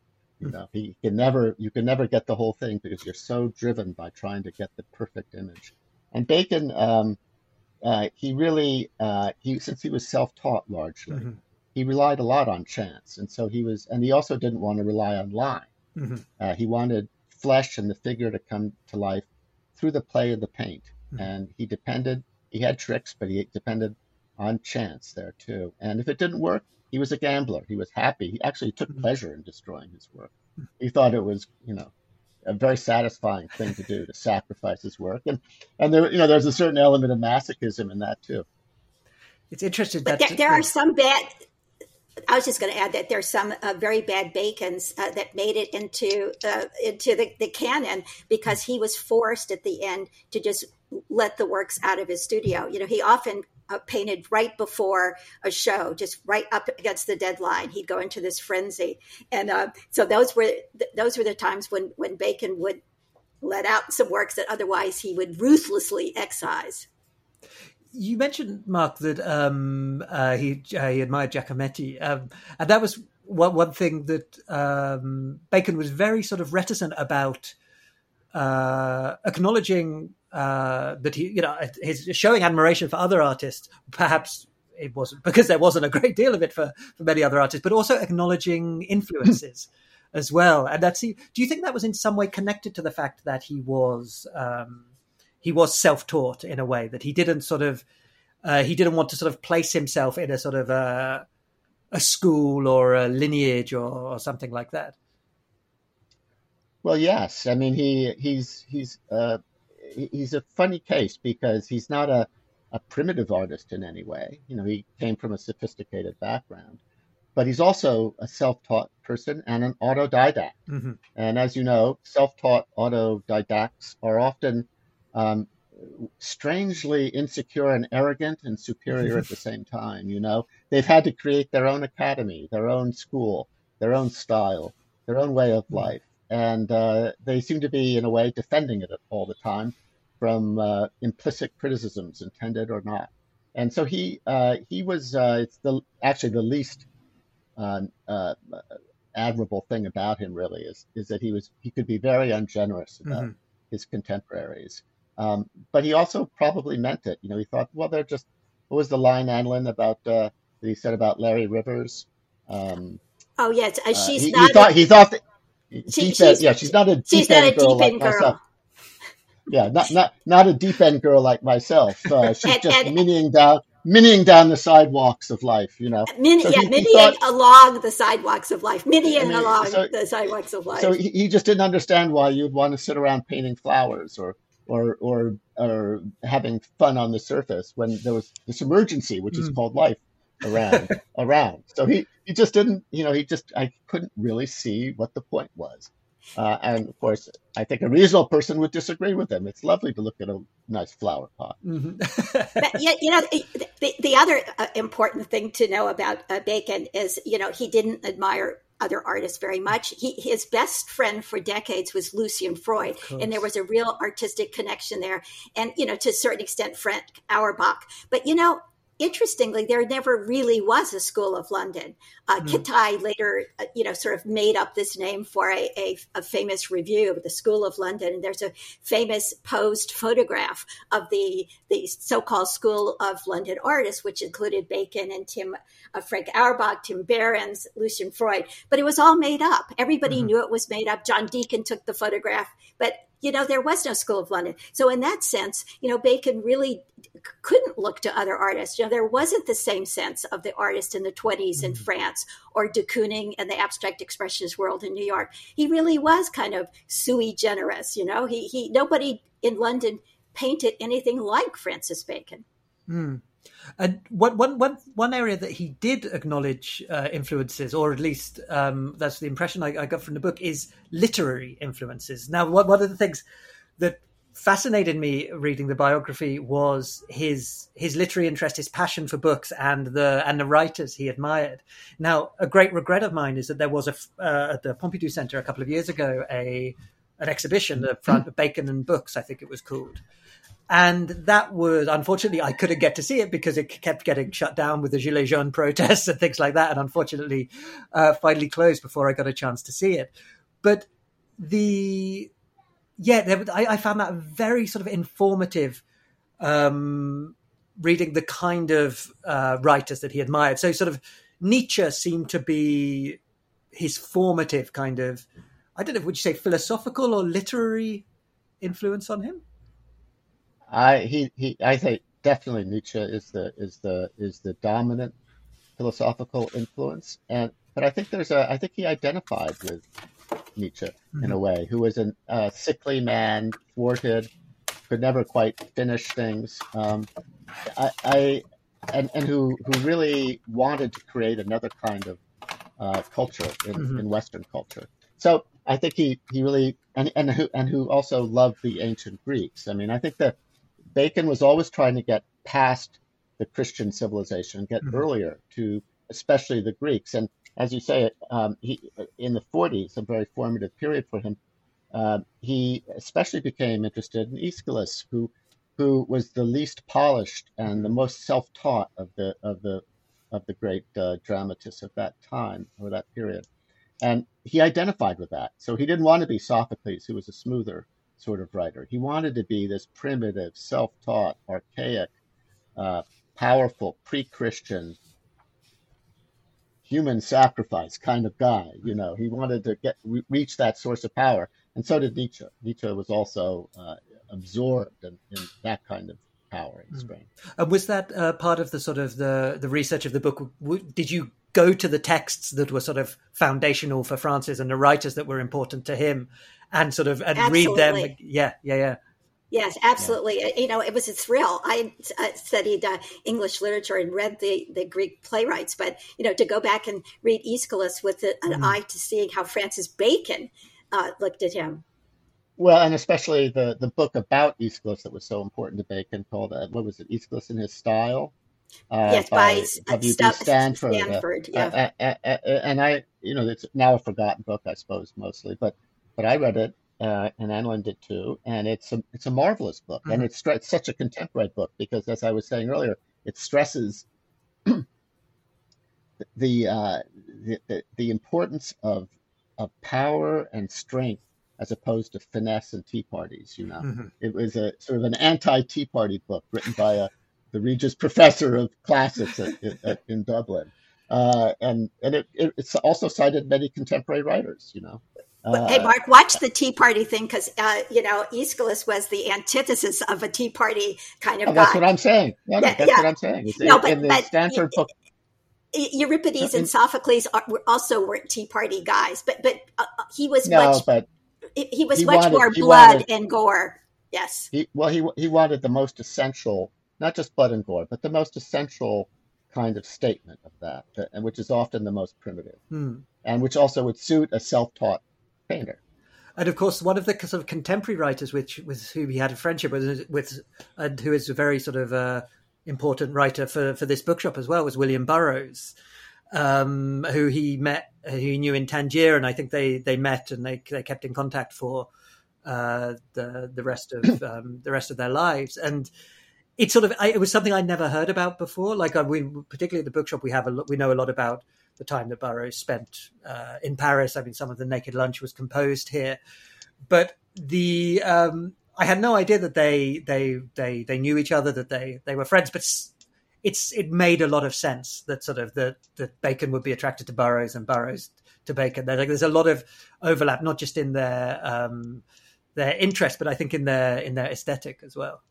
you know, he can never, you can never get the whole thing because you're so driven by trying to get the perfect image. And Bacon, um, uh, he really, uh, he since he was self-taught largely, mm-hmm. he relied a lot on chance, and so he was, and he also didn't want to rely on line. Mm-hmm. Uh, he wanted flesh and the figure to come to life through the play of the paint, mm-hmm. and he depended. He had tricks, but he depended on chance there too. And if it didn't work, he was a gambler. He was happy. He actually took mm-hmm. pleasure in destroying his work. He thought it was, you know, a very satisfying thing to do to sacrifice his work. And and there, you know, there's a certain element of masochism in that too. It's interesting but that there, there are some bad. I was just going to add that there's some uh, very bad Bacon's uh, that made it into uh, into the, the canon because he was forced at the end to just let the works out of his studio. You know, he often uh, painted right before a show, just right up against the deadline. He'd go into this frenzy, and uh, so those were th- those were the times when when Bacon would let out some works that otherwise he would ruthlessly excise. You mentioned Mark that um, uh, he uh, he admired Giacometti, um, and that was one one thing that um, Bacon was very sort of reticent about uh, acknowledging uh, that he, you know, his showing admiration for other artists. Perhaps it wasn't because there wasn't a great deal of it for for many other artists, but also acknowledging influences as well. And that's do you think that was in some way connected to the fact that he was um, he was self taught in a way that he didn't sort of uh, he didn't want to sort of place himself in a sort of a, a school or a lineage or, or something like that. Well, yes. I mean, he he's he's uh, he's a funny case because he's not a, a primitive artist in any way. You know, he came from a sophisticated background, but he's also a self-taught person and an autodidact. Mm-hmm. And as you know, self-taught autodidacts are often um, strangely insecure and arrogant and superior at the same time. You know, they've had to create their own academy, their own school, their own style, their own way of mm-hmm. life and uh, they seem to be, in a way, defending it all the time from uh, implicit criticisms, intended or not. And so he uh, he was uh, it's the actually the least uh, uh, admirable thing about him really is is that he was he could be very ungenerous about mm-hmm. his contemporaries, um, but he also probably meant it. You know, he thought, well, they're just what was the line Annalyn about that he said about Larry Rivers? Um, oh yes, she's he, not. He thought, he thought that she, she's, yeah, she's not a she's not a girl deep end like girl. Myself. Yeah, not not not a deep end girl like myself. Uh, she's and, just and, minning down minning down the sidewalks of life, you know. Min, so yeah, he, he thought, along the sidewalks of life, minning along so, the sidewalks of life. So he, he just didn't understand why you'd want to sit around painting flowers or or or or having fun on the surface when there was this emergency, which mm. is called life around around. So he he just didn't, you know, he just I couldn't really see what the point was. Uh, and of course, I think a reasonable person would disagree with him. It's lovely to look at a nice flower pot. Mm-hmm. but you know, the, the other uh, important thing to know about uh, Bacon is, you know, he didn't admire other artists very much. He, his best friend for decades was Lucian Freud, and there was a real artistic connection there. And, you know, to a certain extent, Frank Auerbach. But, you know, interestingly, there never really was a School of London. Uh, mm. Kitaj later, uh, you know, sort of made up this name for a, a, a, famous review of the School of London. And there's a famous posed photograph of the the so-called School of London artists, which included Bacon and Tim uh, Frank Auerbach, Tim Behrens, Lucian Freud. But it was all made up. Everybody mm-hmm. knew it was made up. John Deakin took the photograph, but you know, there was no School of London. So in that sense, you know, Bacon really couldn't look to other artists. You know, there wasn't the same sense of the artist in the 20s mm-hmm. in France or de Kooning and the abstract expressionist world in New York. He really was kind of sui generis, you know. He he nobody in London painted anything like Francis Bacon. Mm. And one, one, one, one area that he did acknowledge uh, influences, or at least um, that's the impression I, I, got from the book, is literary influences. Now, one, one of the things that fascinated me reading the biography was his his literary interest, his passion for books, and the and the writers he admired. Now, a great regret of mine is that there was a uh, at the Pompidou Center a couple of years ago a an exhibition, the front of Bacon and Books, I think it was called, and that was, unfortunately, I couldn't get to see it because it kept getting shut down with the Gilets jaunes protests and things like that. And unfortunately, uh, finally closed before I got a chance to see it. But the, yeah, there, I, I, found that very sort of informative, um, reading the kind of uh, writers that he admired. So sort of Nietzsche seemed to be his formative kind of, I don't know, would you say philosophical or literary influence on him? I he, he I think definitely Nietzsche is the is the is the dominant philosophical influence, and but I think there's a I think he identified with Nietzsche mm-hmm. in a mm-hmm. way, who was a uh, sickly man, thwarted, could never quite finish things. Um, I, I and and who who really wanted to create another kind of uh, culture in, mm-hmm. in Western culture. So I think he, he really and and who and who also loved the ancient Greeks. I mean, I think that Bacon was always trying to get past the Christian civilization, get mm-hmm. earlier to especially the Greeks. And as you say, um, he, in the 40s, a very formative period for him, uh, he especially became interested in Aeschylus, who who was the least polished and the most self-taught of the of the of the great uh, dramatists of that time or that period. And he identified with that. So he didn't want to be Sophocles, who was a smoother sort of writer. He wanted to be this primitive, self taught, archaic, uh, powerful, pre Christian, human sacrifice kind of guy. You know, he wanted to get re- reach that source of power. And so did Nietzsche. Nietzsche was also uh, absorbed in, in, that kind of power and hmm. And was that uh, part of the sort of the, the research of the book? Did you go to the texts that were sort of foundational for Francis and the writers that were important to him and sort of and read them. Yeah, yeah, yeah. Yes, absolutely. Yeah. You know, it was a thrill. I studied uh, English literature and read the, the Greek playwrights, but you know, to go back and read Aeschylus with an mm. eye to seeing how Francis Bacon uh, looked at him. Well, and especially the the book about Aeschylus that was so important to Bacon, called uh, what was it, Aeschylus in His Style? Uh, yes, by, by W. B. Stanford. Stanford yeah. and I, you know, it's now a forgotten book, I suppose, mostly, but but I read it, uh, and Annalyn did too, and it's a it's a marvelous book, mm-hmm. and it's, it's such a contemporary book because, as I was saying earlier, it stresses the, uh, the, the the importance of of power and strength as opposed to finesse and tea parties. You know, mm-hmm. it was a sort of an anti-tea party book written by a the Regius Professor of Classics at, at, in Dublin, uh, and and it, it, it's also cited many contemporary writers. You know, uh, hey, Mark, watch the Tea Party thing because uh, you know Aeschylus was the antithesis of a Tea Party kind of. Oh, that's what I'm saying. Yeah, yeah that's yeah. what I'm saying. It's, no, but, in the but, Stanford book. Euripides and Sophocles are, also weren't Tea Party guys, but but uh, uh he was no, much. But he was he much wanted, more blood wanted, and gore. Yes. He, well, he he wanted the most essential, not just blood and gore, but the most essential kind of statement of that, and which is often the most primitive, hmm. and which also would suit a self-taught painter. And of course, one of the sort of contemporary writers which with whom he had a friendship with, with and who is a very sort of uh, important writer for, for this bookshop as well, was William Burroughs, um, who he met, who he knew in Tangier, and I think they, they met and they they kept in contact for uh, the the rest of um, the rest of their lives. And it's sort of I, it was something I never heard about before. Like uh, we, particularly at the bookshop, we have a we know a lot about the time that Burroughs spent uh, in Paris. I mean, some of the Naked Lunch was composed here, but the um, I had no idea that they they they they knew each other, that they they were friends. But it's it made a lot of sense that sort of that that Bacon would be attracted to Burroughs and Burroughs to Bacon. There, like, there's a lot of overlap, not just in their um, their interest, but I think in their in their aesthetic as well.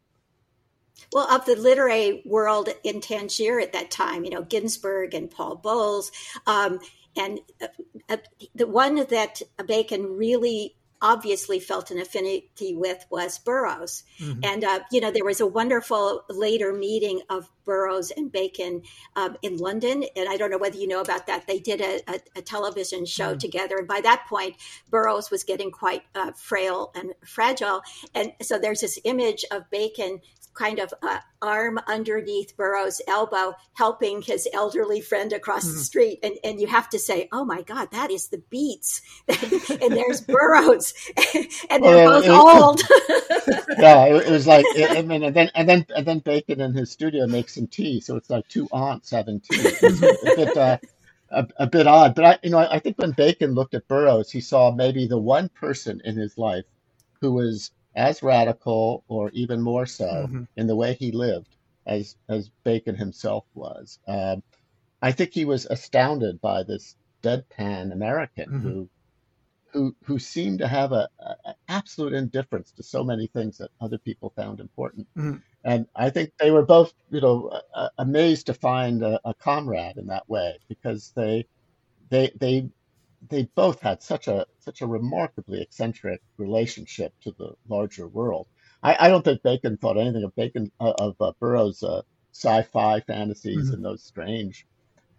Well, of the literary world in Tangier at that time, you know, Ginsberg and Paul Bowles, um, and uh, uh, the one that Bacon really obviously felt an affinity with was Burroughs. Mm-hmm. And, uh, you know, there was a wonderful later meeting of Burroughs and Bacon um, in London. And I don't know whether you know about that. They did a, a, a television show mm-hmm. together. And by that point, Burroughs was getting quite uh, frail and fragile. And so there's this image of Bacon kind of uh, arm underneath Burroughs' elbow, helping his elderly friend across mm-hmm. the street. And, and you have to say, oh my God, that is the beats. and there's Burroughs, and they're both it, old. yeah, it, it, was like, I mean, and then, and then, and then Bacon in his studio makes some tea. So it's like two aunts having tea. a bit, uh, a, a, bit odd. But I, you know, I think when Bacon looked at Burroughs, he saw maybe the one person in his life who was as radical or even more so mm-hmm. in the way he lived as as Bacon himself was. Um, I think he was astounded by this deadpan American mm-hmm. who who who seemed to have a, a, absolute indifference to so many things that other people found important. Mm-hmm. And I think they were both, you know, amazed to find a, a comrade in that way because they they they they both had such a such a remarkably eccentric relationship to the larger world. I, I don't think Bacon thought anything of Bacon uh, of uh, Burroughs' uh, sci-fi fantasies mm-hmm. and those strange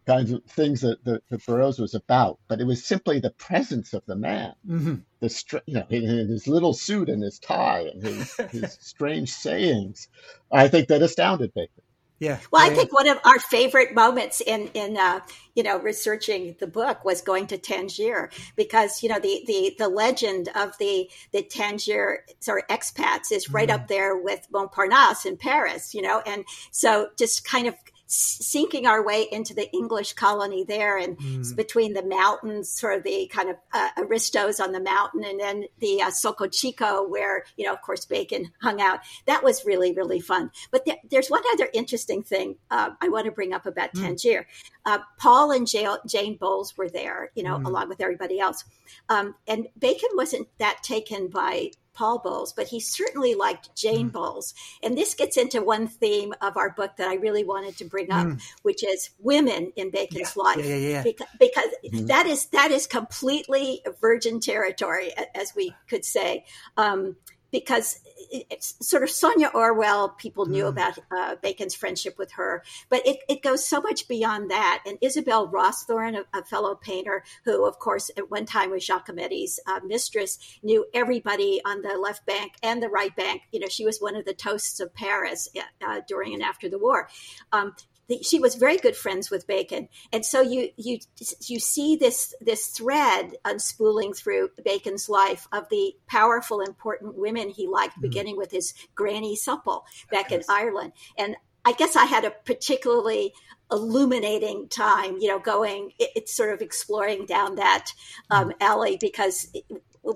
kinds of things that, that, Burroughs was about, but it was simply the presence of the man, mm-hmm. the you know, in, in, his little suit and his tie and his, his strange sayings. I think that astounded Bacon. Yeah. Well, yeah. I think one of our favorite moments in in uh, you know researching the book was going to Tangier because you know the the the legend of the the Tangier sorry expats is right mm. up there with Montparnasse in Paris. You know, and so just kind of sinking our way into the English colony there, and mm. between the mountains, sort of the kind of uh, aristos on the mountain, and then the uh, Socco Chico, where you know, of course, Bacon hung out. That was really really fun. But th- there's one other interesting thing uh, I want to bring up about mm. Tangier. Uh, Paul and Jane Bowles were there, you know, mm. along with everybody else, um, and Bacon wasn't that taken by Paul Bowles, but he certainly liked Jane mm. Bowles. And this gets into one theme of our book that I really wanted to bring up, mm. which is women in Bacon's yeah. life. Yeah, yeah. Because, because mm-hmm. that is that is completely virgin territory, as we could say. Um, because it's sort of Sonia Orwell, people knew mm. about uh, Bacon's friendship with her, but it, it goes so much beyond that. And Isabel Rawsthorne, a, a, fellow painter who, of course, at one time was Giacometti's uh, mistress, knew everybody on the left bank and the right bank. You know, she was one of the toasts of Paris uh, during and after the war. Um, she was very good friends with Bacon, and so you you you see this this thread unspooling through Bacon's life of the powerful, important women he liked, mm-hmm. beginning with his Granny Supple back in Ireland. And I guess I had a particularly illuminating time, you know, going it, it's sort of exploring down that um, mm-hmm. alley because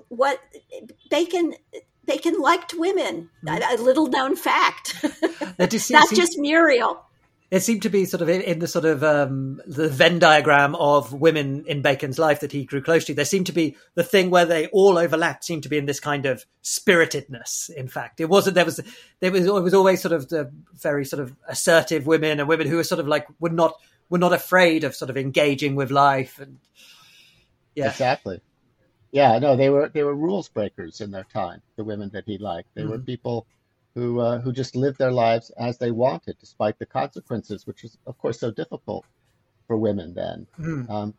what Bacon Bacon liked women. Mm-hmm. A, a, little known fact. Not just Muriel it seemed to be sort of in, in the sort of um, the Venn diagram of women in Bacon's life that he grew close to. There seemed to be the thing where they all overlapped. Seemed to be in this kind of spiritedness. In fact, it wasn't. There was there was it was always sort of the very sort of assertive women and women who were sort of like were not were not afraid of sort of engaging with life and yeah exactly yeah no they were they were rules breakers in their time the women that he liked they mm-hmm. were people who uh, who just lived their lives as they wanted, despite the consequences, which is of course so difficult for women then. Mm. Um,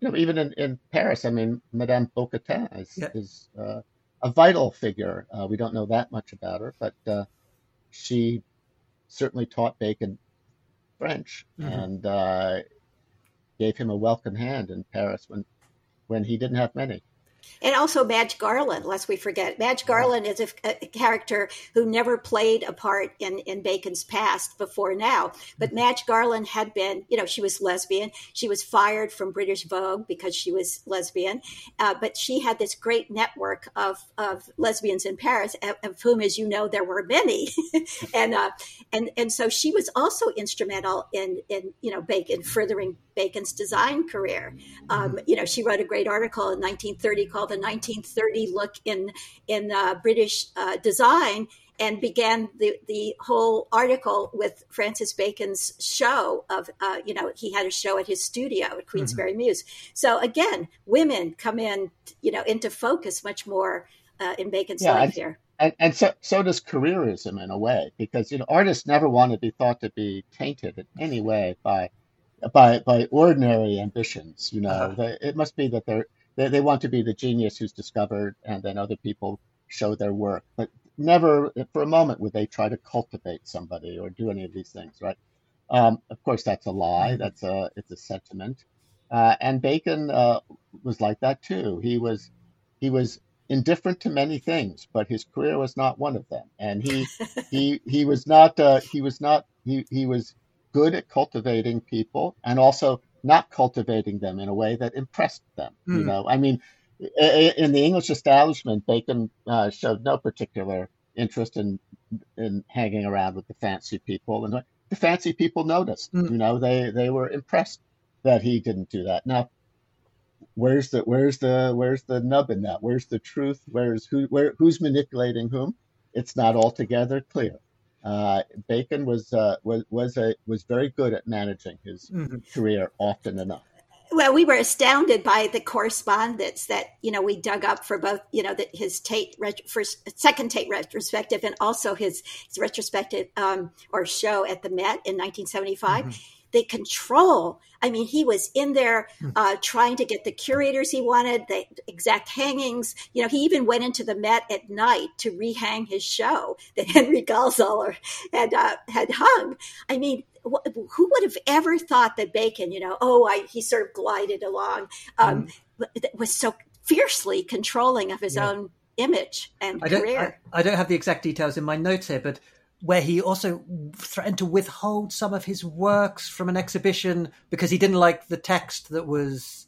you know, even in, in Paris, I mean, Madame Bocquentin is, yeah. is uh, a vital figure. Uh, we don't know that much about her, but uh, she certainly taught Bacon French mm-hmm. and uh, gave him a welcome hand in Paris when when he didn't have many. And also Madge Garland, lest we forget. Madge Garland is a, a, character who never played a part in, in Bacon's past before now. But Madge Garland had been, you know, she was lesbian. She was fired from British Vogue because she was lesbian. Uh, but she had this great network of, of lesbians in Paris, of, of whom, as you know, there were many. and, uh, and, and so she was also instrumental in, in, you know, Bacon, furthering Bacon's design career. Um, mm-hmm. you know, she wrote a great article in 1930 called "The 1930 Look in in uh, British uh, Design," and began the the whole article with Francis Bacon's show of uh, you know he had a show at his studio at Queensberry mm-hmm. Mews. So again, women come in you know into focus much more uh, in Bacon's yeah, life here. And, and so, so does careerism in a way, because you know artists never want to be thought to be tainted in any way by by by ordinary ambitions. You know, uh-huh. they, it must be that they're they, they want to be the genius who's discovered, and then other people show their work. But never for a moment would they try to cultivate somebody or do any of these things, right? Um, of course, that's a lie. Mm-hmm. That's a it's a sentiment. Uh, and Bacon uh, was like that too. He was he was indifferent to many things, but his career was not one of them. And he he he was not uh, he was not he he was good at cultivating people and also not cultivating them in a way that impressed them. Mm. You hmm. know, I mean, in the English establishment, Bacon uh, showed no particular interest in in hanging around with the fancy people, and the fancy people noticed. Mm. You know, they they were impressed that he didn't do that. Now, where's the where's the where's the nub in that? Where's the truth? Where's who where who's manipulating whom? It's not altogether clear. Uh, Bacon was uh, was was a was very good at managing his mm-hmm. career often enough. Well, we were astounded by the correspondence that you know we dug up for both you know that his Tate first second Tate retrospective and also his his retrospective um, or show at the Met in 1975. Mm-hmm the control. I mean, he was in there hmm. uh, trying to get the curators he wanted, the exact hangings. You know, he even went into the Met at night to rehang his show that Henry Geldzahler had uh, had hung. I mean, wh- who would have ever thought that Bacon, you know, oh, I, he sort of glided along, um, mm. was so fiercely controlling of his yeah. own image and I career. I, I, don't have the exact details in my notes here, but where he also threatened to withhold some of his works from an exhibition because he didn't like the text that was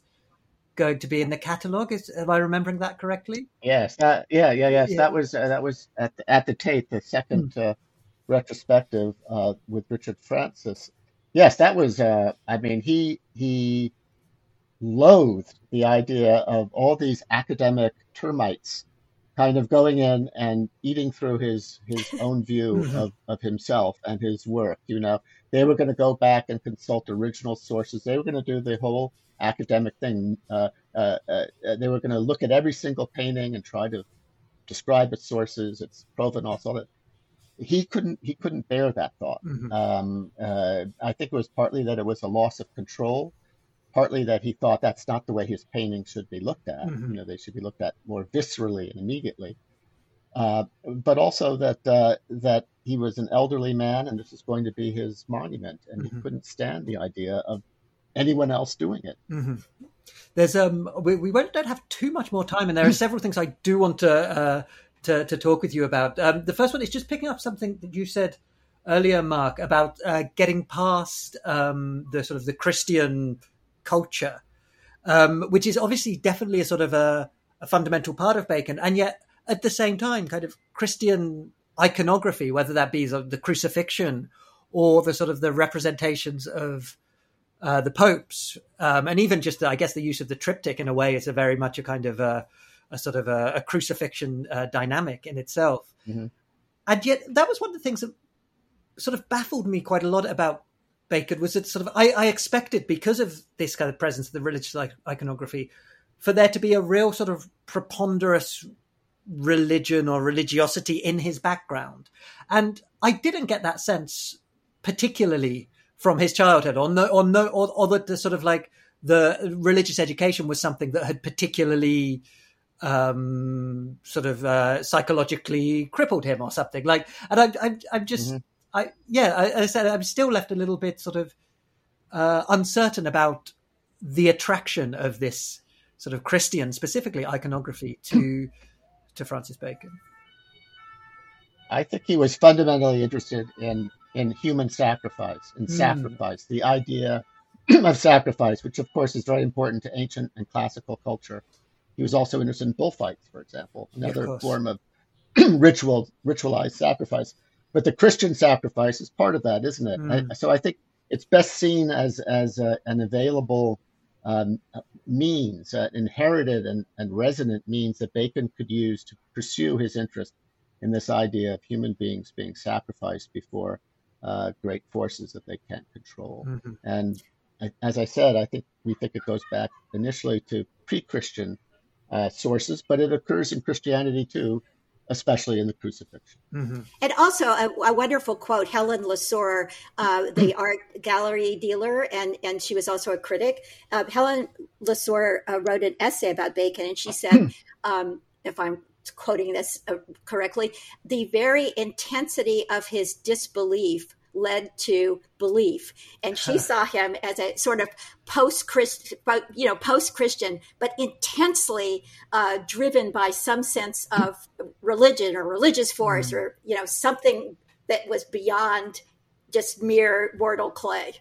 going to be in the catalogue. Is am I remembering that correctly? Yes. Uh, yeah. Yeah. Yes. Yeah. That was uh, that was at the, at the Tate, the second mm. uh, retrospective uh, with Richard Francis. Yes, that was. Uh, I mean, he he loathed the idea of all these academic termites kind of going in and eating through his his own view mm-hmm. of, of himself and his work. You know, they were going to go back and consult original sources. They were going to do the whole academic thing. Uh, uh, uh, they were going to look at every single painting and try to describe its sources, its provenance, all that. He couldn't. He couldn't bear that thought. Mm-hmm. Um, uh, I think it was partly that it was a loss of control partly that he thought that's not the way his paintings should be looked at. Mm-hmm. You know, they should be looked at more viscerally and immediately. Uh, but also that uh, that he was an elderly man, and this is going to be his monument, and mm-hmm. he couldn't stand the idea of anyone else doing it. Mm-hmm. There's um, we, we won't don't have too much more time, and there are several things I do want to uh, to, to talk with you about. Um, the first one is just picking up something that you said earlier, Mark, about uh, getting past um, the sort of the Christian culture, um, which is obviously definitely a sort of a, a fundamental part of Bacon, and yet at the same time, kind of Christian iconography, whether that be the crucifixion or the sort of the representations of uh, the popes, um, and even just I guess the use of the triptych in a way is a very much a kind of a, a sort of a, a crucifixion uh, dynamic in itself. Mm-hmm. And yet, that was one of the things that sort of baffled me quite a lot about Bacon was it sort of I, I expected because of this kind of presence of the religious iconography for there to be a real sort of preponderous religion or religiosity in his background, and I didn't get that sense particularly from his childhood, or no, or no, or, or that the sort of like the religious education was something that had particularly um, sort of uh, psychologically crippled him or something like. And I, I, I'm just. Mm-hmm. I yeah, I, I, said I'm still left a little bit sort of uh, uncertain about the attraction of this sort of Christian, specifically iconography, to to Francis Bacon? I think he was fundamentally interested in in human sacrifice, in mm. sacrifice, the idea of sacrifice, which of course is very important to ancient and classical culture. He was also interested in bullfights, for example, another of form of ritual ritualized sacrifice. But the Christian sacrifice is part of that, isn't it? Mm. I, so I think it's best seen as as an available um, means, uh, inherited and, and resonant means that Bacon could use to pursue his interest in this idea of human beings being sacrificed before uh, great forces that they can't control. Mm-hmm. And I, as I said, I think we think it goes back initially to pre-Christian uh, sources, but it occurs in Christianity too, especially in the crucifixion. Mm-hmm. And also a, a, wonderful quote, Helen Lessore, uh, the art gallery dealer, and, and she was also a critic. Uh, Helen Lessore uh, wrote an essay about Bacon, and she said, um, if I'm quoting this uh, correctly, the very intensity of his disbelief led to belief. And she saw him as a sort of post christian you know post christian but intensely uh, driven by some sense of religion or religious force mm. or you know something that was beyond just mere mortal clay.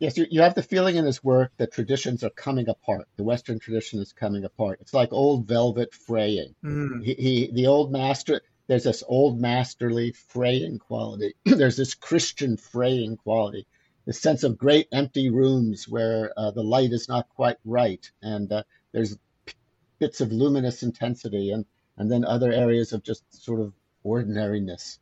Yes you, you have the feeling in this work that traditions are coming apart. The western tradition is coming apart. It's like old velvet fraying. Mm. he, he the old master there's this old masterly fraying quality. there's this Christian fraying quality, this sense of great empty rooms where uh, the light is not quite right, and uh, there's p- bits of luminous intensity, and and then other areas of just sort of ordinariness.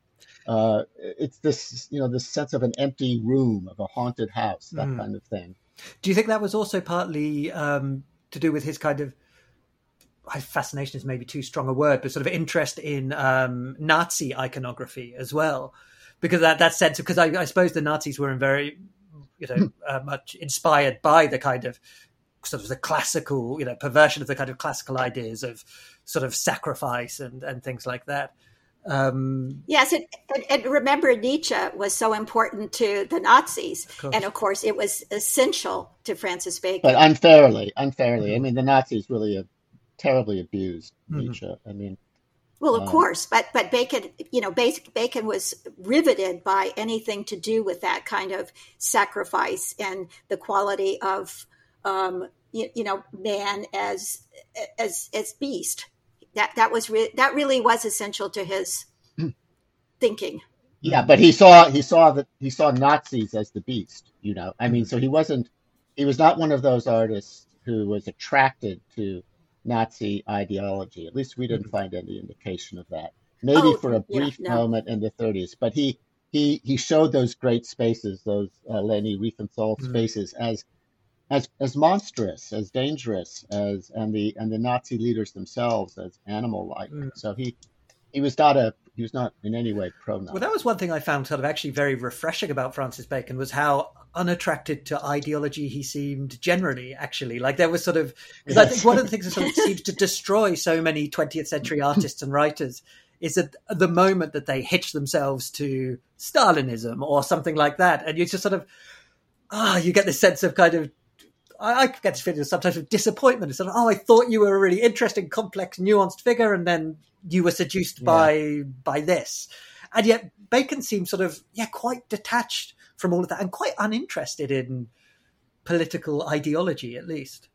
Uh, it's this, you know, this sense of an empty room, of a haunted house, that mm. kind of thing. Do you think that was also partly um, to do with his kind of fascination is maybe too strong a word, but sort of interest in um, Nazi iconography as well, because that that sense because I, I, suppose the Nazis were in very you know hmm. uh, much inspired by the kind of sort of the classical you know perversion of the kind of classical ideas of sort of sacrifice and and things like that. Um, yes, and, and, remember Nietzsche was so important to the Nazis, of and of course it was essential to Francis Bacon. But unfairly, unfairly. I mean, the Nazis really have terribly abused mm-hmm. Nietzsche. I mean, well, of um, course, but but Bacon, you know, Bacon was riveted by anything to do with that kind of sacrifice and the quality of, um, you, you, know, man as as as beast. That that was re- that really was essential to his thinking. Yeah, but he saw he saw that he saw Nazis as the beast. You know, I mean, so he wasn't he was not one of those artists who was attracted to Nazi ideology. At least we didn't mm-hmm. find any indication of that. Maybe oh, for a brief yeah, no. moment in the 30s, but he he he showed those great spaces, those uh, Leni Riefenstahl mm-hmm. spaces, as as as monstrous, as dangerous as and the and the Nazi leaders themselves as animal like. Mm. So he he was not a he was not in any way pro Well, that was one thing I found sort of actually very refreshing about Francis Bacon was how unattracted to ideology he seemed generally. Actually, like there was sort of because yes. I think one of the things that sort of seems to destroy so many 20th century artists and writers is that the moment that they hitch themselves to Stalinism or something like that, and you just sort of ah, you get this sense of kind of I, get this feeling of sometimes of disappointment. It's sort of, oh, I thought you were a really interesting, complex, nuanced figure, and then you were seduced yeah. by by this. And yet Bacon seems sort of yeah quite detached from all of that and quite uninterested in political ideology, at least.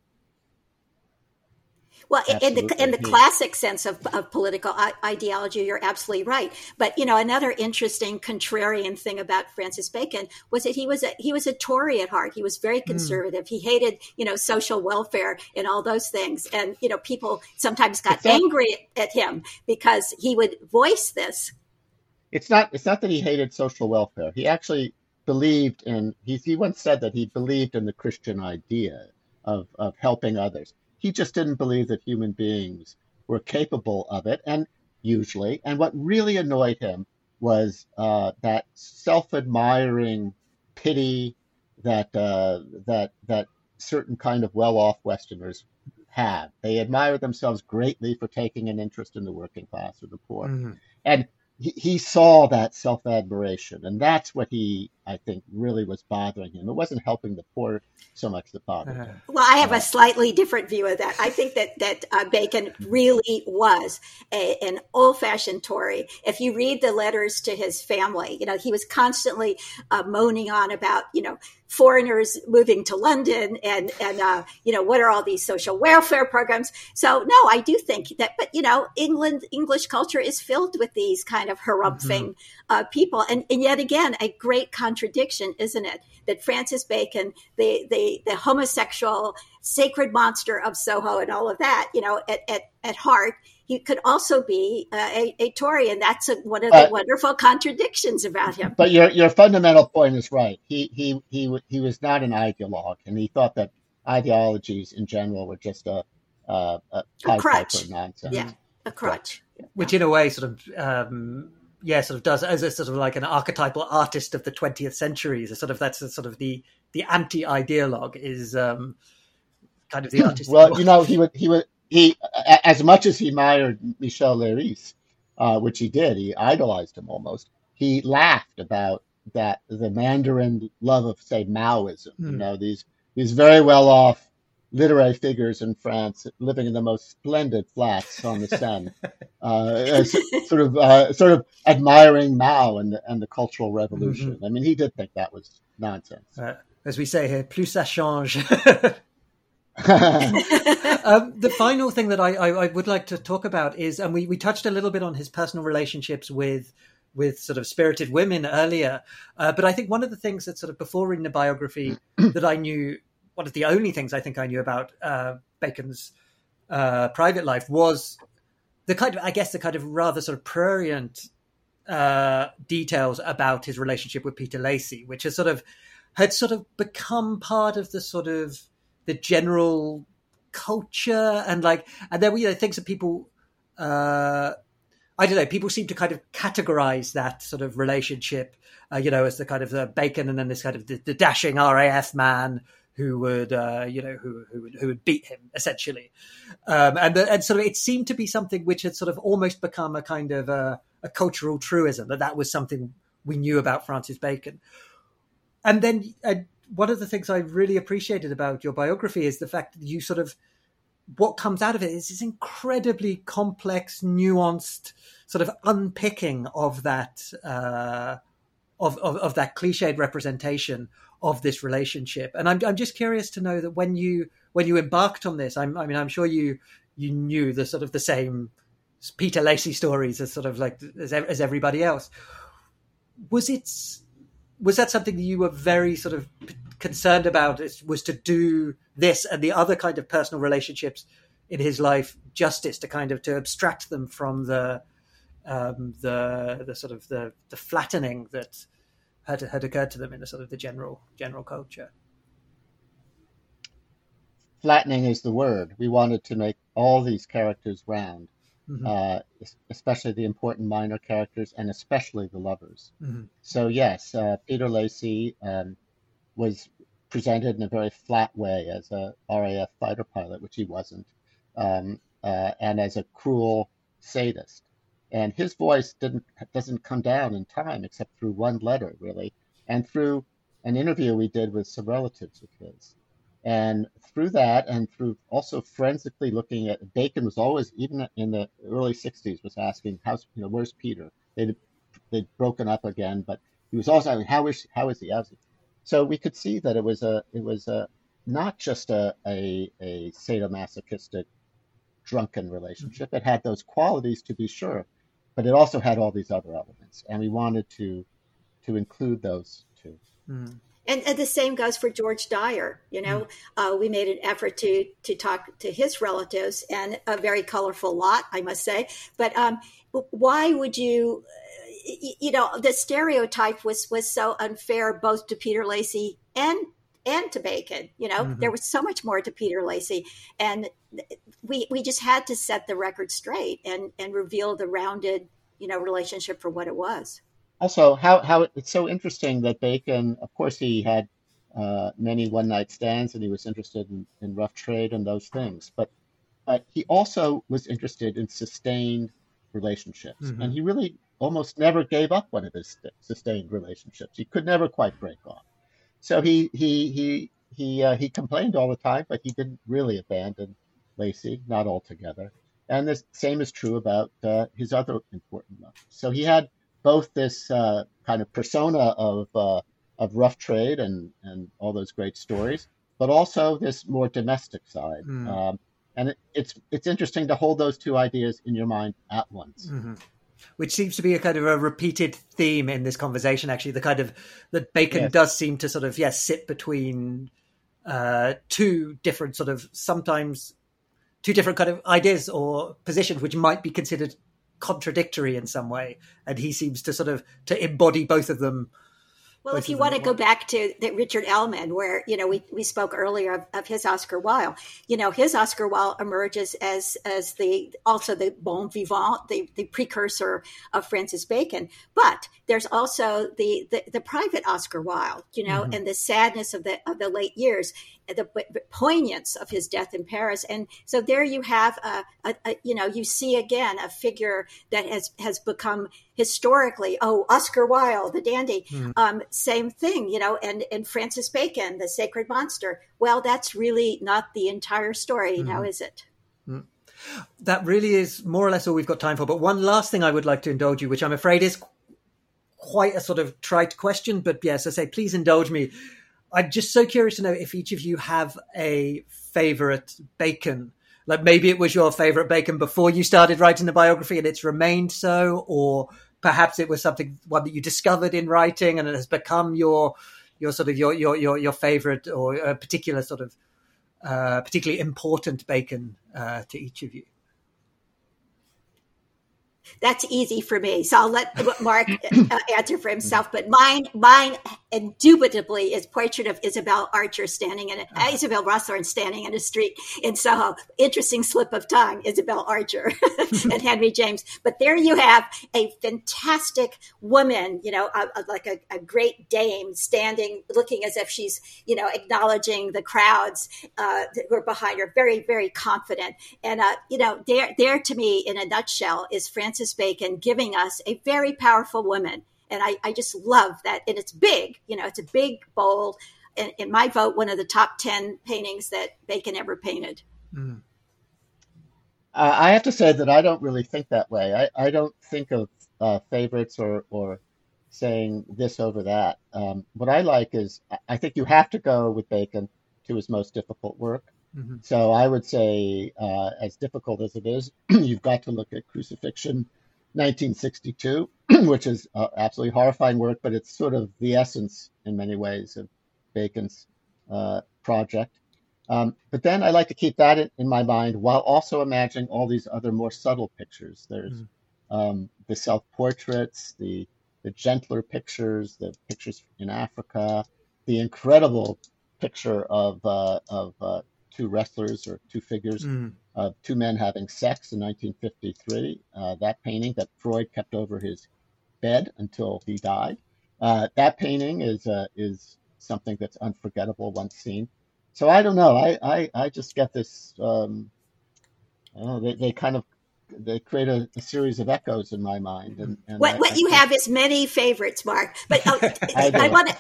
Well, absolutely. in the in the classic sense of, of political ideology, you're absolutely right. But you know, another interesting contrarian thing about Francis Bacon was that he was a he was a Tory at heart. He was very hmm. conservative. Mm. He hated you know social welfare and all those things. And you know, people sometimes got that, angry at him because he would voice this. It's not it's not that he hated social welfare. He actually believed in he he once said that he believed in the Christian idea of of helping others he just didn't believe that human beings were capable of it, and usually. And what really annoyed him was uh, that self-admiring pity that uh, that that certain kind of well-off Westerners have. They admire themselves greatly for taking an interest in the working class or the poor, mm-hmm. and he, he saw that self admiration, and that's what he, I think, really was bothering him. It wasn't helping the poor so much that bothered him. Uh-huh. Well, I have a slightly different view of that. I think that that uh, Bacon really was a, an old fashioned Tory. If you read the letters to his family, you know he was constantly uh, moaning on about you know foreigners moving to London and and uh, you know what are all these social welfare programs. So no, I do think that, but you know England English culture is filled with these kind of harumphing mm-hmm. uh, people, and, and yet again a great contradiction, isn't it? That Francis Bacon, the the the homosexual sacred monster of Soho and all of that, you know, at at, at heart he could also be uh, a, a, Tory, and that's a, one of the uh, wonderful contradictions about him. But your your fundamental point is right. He he he he was not an ideologue, and he thought that ideologies in general were just a a, a, a crutch nonsense. Yeah, a crutch. Which, in a way, sort of. Um, yeah, sort of does as a sort of like an archetypal artist of the 20th century. Is sort of that's a sort of the the anti-ideologue is um, kind of the artist. well, you know, he would he would he, as much as he admired Michel Leiris, uh, which he did, he idolized him almost. He laughed about that the Mandarin love of say Maoism. Mm. You hmm. know these these very well off literary figures in France living in the most splendid flats on the Seine, uh, sort of uh, sort of admiring Mao and the, and the Cultural Revolution. Mm-hmm. I mean, he did think that was nonsense. Uh, as we say here, plus ça change. um, the final thing that I, I, I, would like to talk about is, and we, we touched a little bit on his personal relationships with with sort of spirited women earlier, uh, but I think one of the things that sort of before reading the biography that I knew, one of the only things I think I knew about uh, Bacon's uh, private life was the kind of, I guess, the kind of rather sort of prurient uh, details about his relationship with Peter Lacy, which has sort of had sort of become part of the sort of the general culture and like and then you know things that people uh I don't know. People seem to kind of categorize that sort of relationship, uh, you know, as the kind of the bacon, and then this kind of the, the dashing RAF man who would, uh, you know, who who would, who would beat him essentially, um, and and sort of it seemed to be something which had sort of almost become a kind of a, a cultural truism that that was something we knew about Francis Bacon, and then uh, one of the things I really appreciated about your biography is the fact that you sort of what comes out of it is this incredibly complex, nuanced sort of unpicking of that uh, of, of, of that cliched representation of this relationship. And I'm I'm just curious to know that when you when you embarked on this, I'm, I mean, I'm sure you you knew the sort of the same Peter Lacy stories as sort of like as, as everybody else. Was it was that something that you were very sort of concerned about? Was to do this and the other kind of personal relationships in his life justice to kind of to abstract them from the um, the the sort of the the flattening that had had occurred to them in the sort of the general general culture. Flattening is the word. We wanted to make all these characters round mm-hmm. uh, especially the important minor characters and especially the lovers. Mm-hmm. So yes, uh, Peter Lacy um, was presented in a very flat way as a RAF fighter pilot, which he wasn't, um, uh, and as a cruel sadist. And his voice didn't doesn't come down in time except through one letter, really, and through an interview we did with some relatives of his. And through that, and through also forensically looking at Bacon was always, even in the early 60s, was asking, "How's you know where's Peter?" They'd they'd broken up again, but he was also asking, "How is how is he? How's he?" So we could see that it was a it was a not just a a, a sadomasochistic drunken relationship. It had those qualities to be sure, but it also had all these other elements, and we wanted to to include those too. Mm and, and, the same goes for George Dyer. You know, mm. uh, we made an effort to to talk to his relatives, and a very colorful lot, I must say. But um, why would you? You know, the stereotype was was so unfair both to Peter Lacy and and to Bacon. You know, mm-hmm. there was so much more to Peter Lacy, and we we just had to set the record straight and and reveal the rounded you know relationship for what it was also how how it's so interesting that Bacon, of course, he had uh, many one night stands and he was interested in, in rough trade and those things, but but he also was interested in sustained relationships, mm-hmm. and he really almost never gave up one of his sustained relationships. He could never quite break off. So he he he he uh, he complained all the time, but he didn't really abandon Lacy, not altogether. And the same is true about uh, his other important lovers. So he had both this uh, kind of persona of uh, of rough trade and and all those great stories, but also this more domestic side. Mm. Um, and it, it's it's interesting to hold those two ideas in your mind at once. Mm-hmm. Which seems to be a kind of a repeated theme in this conversation. Actually, the kind of that Bacon yes. does seem to sort of yes sit between uh, two different sort of sometimes two different kind of ideas or positions which might be considered contradictory in some way, and he seems to sort of to embody both of them well, if you want to go back to the Richard Ellmann, where you know we, we spoke earlier of, of, his Oscar Wilde, you know his Oscar Wilde emerges as as the also the bon vivant, the, the precursor of Francis Bacon. But there's also the the, the private Oscar Wilde, you know, mm-hmm. and the sadness of the of the late years the, poignance of his death in Paris. And so there you have, a, a, a, you know, you see again a figure that has has become historically, oh, Oscar Wilde, the dandy, mm. um, same thing, you know, and and Francis Bacon, the sacred monster. Well, that's really not the entire story, mm. now is it? Mm. That really is more or less all we've got time for. But one last thing I would like to indulge you, which I'm afraid is quite a sort of trite question, but yes, I say please indulge me I'm just so curious to know if each of you have a favorite bacon. Like maybe it was your favorite bacon before you started writing the biography and it's remained so, or perhaps it was something one that you discovered in writing and it has become your your sort of your your your, your favorite or a particular sort of uh, particularly important bacon uh, to each of you that's easy for me. So I'll let Mark uh, answer for himself. But mine, mine, indubitably is portrait of Isabel Archer standing in a, uh, Isabel Rawsthorne standing in a street in Soho. Interesting slip of tongue, Isabel Archer and Henry James. But there you have a fantastic woman, you know, a, a, like a, a, great dame standing, looking as if she's, you know, acknowledging the crowds uh, who are behind her, very, very confident. And uh, you know, there, there to me, in a nutshell, is Francis Francis Bacon giving us a very powerful woman. And I, I just love that. And it's big, you know, it's a big, bold, and in my vote, one of the top 10 paintings that Bacon ever painted. Mm. Uh, I have to say that I don't really think that way. I, I don't think of uh, favorites or, or saying this over that. Um, what I like is I think you have to go with Bacon to his most difficult work. Mm-hmm. So I would say, uh, as difficult as it is, you've got to look at Crucifixion 1962, which is uh, absolutely horrifying work, but it's sort of the essence in many ways of Bacon's uh, project. Um, but then I like to keep that in, in, my mind while also imagining all these other more subtle pictures. There's mm. um, the self portraits, the the gentler pictures, the pictures in Africa, the incredible picture of uh, of uh, two wrestlers or two figures mm. of two men having sex in 1953. Uh, that painting that Freud kept over his bed until he died. Uh, that painting is uh, is something that's unforgettable once seen. So I don't know. I I, I just get this. Um, know, they they kind of they create a, a, series of echoes in my mind. And, and what, I, what I you think... have is many favorites, Mark. But uh, I, I want to.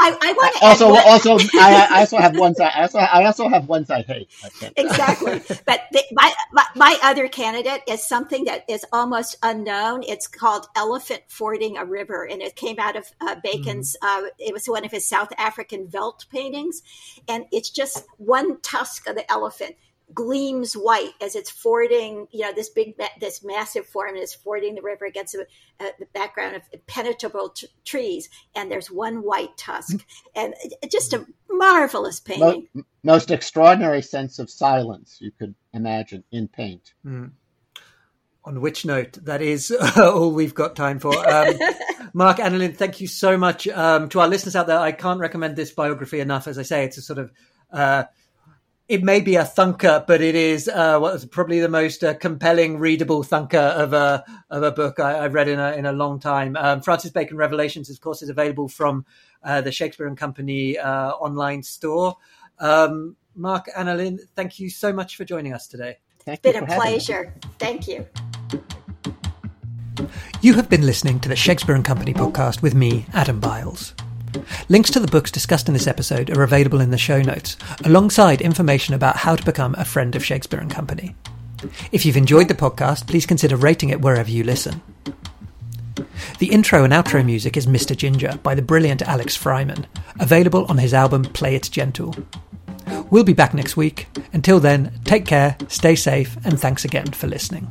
I, I want to also also I, I, also have ones I, I also I also have ones I hate. I exactly, but the, my, my, my other candidate is something that is almost unknown. It's called Elephant Fording a River, and it came out of uh, Bacon's. Mm-hmm. Uh, it was one of his South African veldt paintings, and it's just one tusk of the elephant gleams white as it's fording, you know, this big, this massive form is fording the river against a, a, the background of impenetrable t- trees, and there's one white tusk, and just a marvelous painting. Most, most extraordinary sense of silence you could imagine in paint. Mm. On which note, that is all we've got time for. Um, Mark Annalyn, thank you so much. Um, to our listeners out there, I can't recommend this biography enough. As I say, it's a sort of uh, it may be a thunker, but it is uh, what's probably the most uh, compelling, readable thunker of a of a book I, have read in a in a long time. Um, Francis Bacon Revelations, of course, is available from uh, the Shakespeare and Company uh, online store. Um, Mark Annalyn, thank you so much for joining us today. Thank it's been a pleasure. Thank you. You have been listening to the Shakespeare and Company podcast with me, Adam Biles. Links to the books discussed in this episode are available in the show notes, alongside information about how to become a friend of Shakespeare and Company. If you've enjoyed the podcast, please consider rating it wherever you listen. The intro and outro music is Mr. Ginger by the brilliant Alex Fryman, available on his album Play It Gentle. We'll be back next week. Until then, take care, stay safe, and thanks again for listening.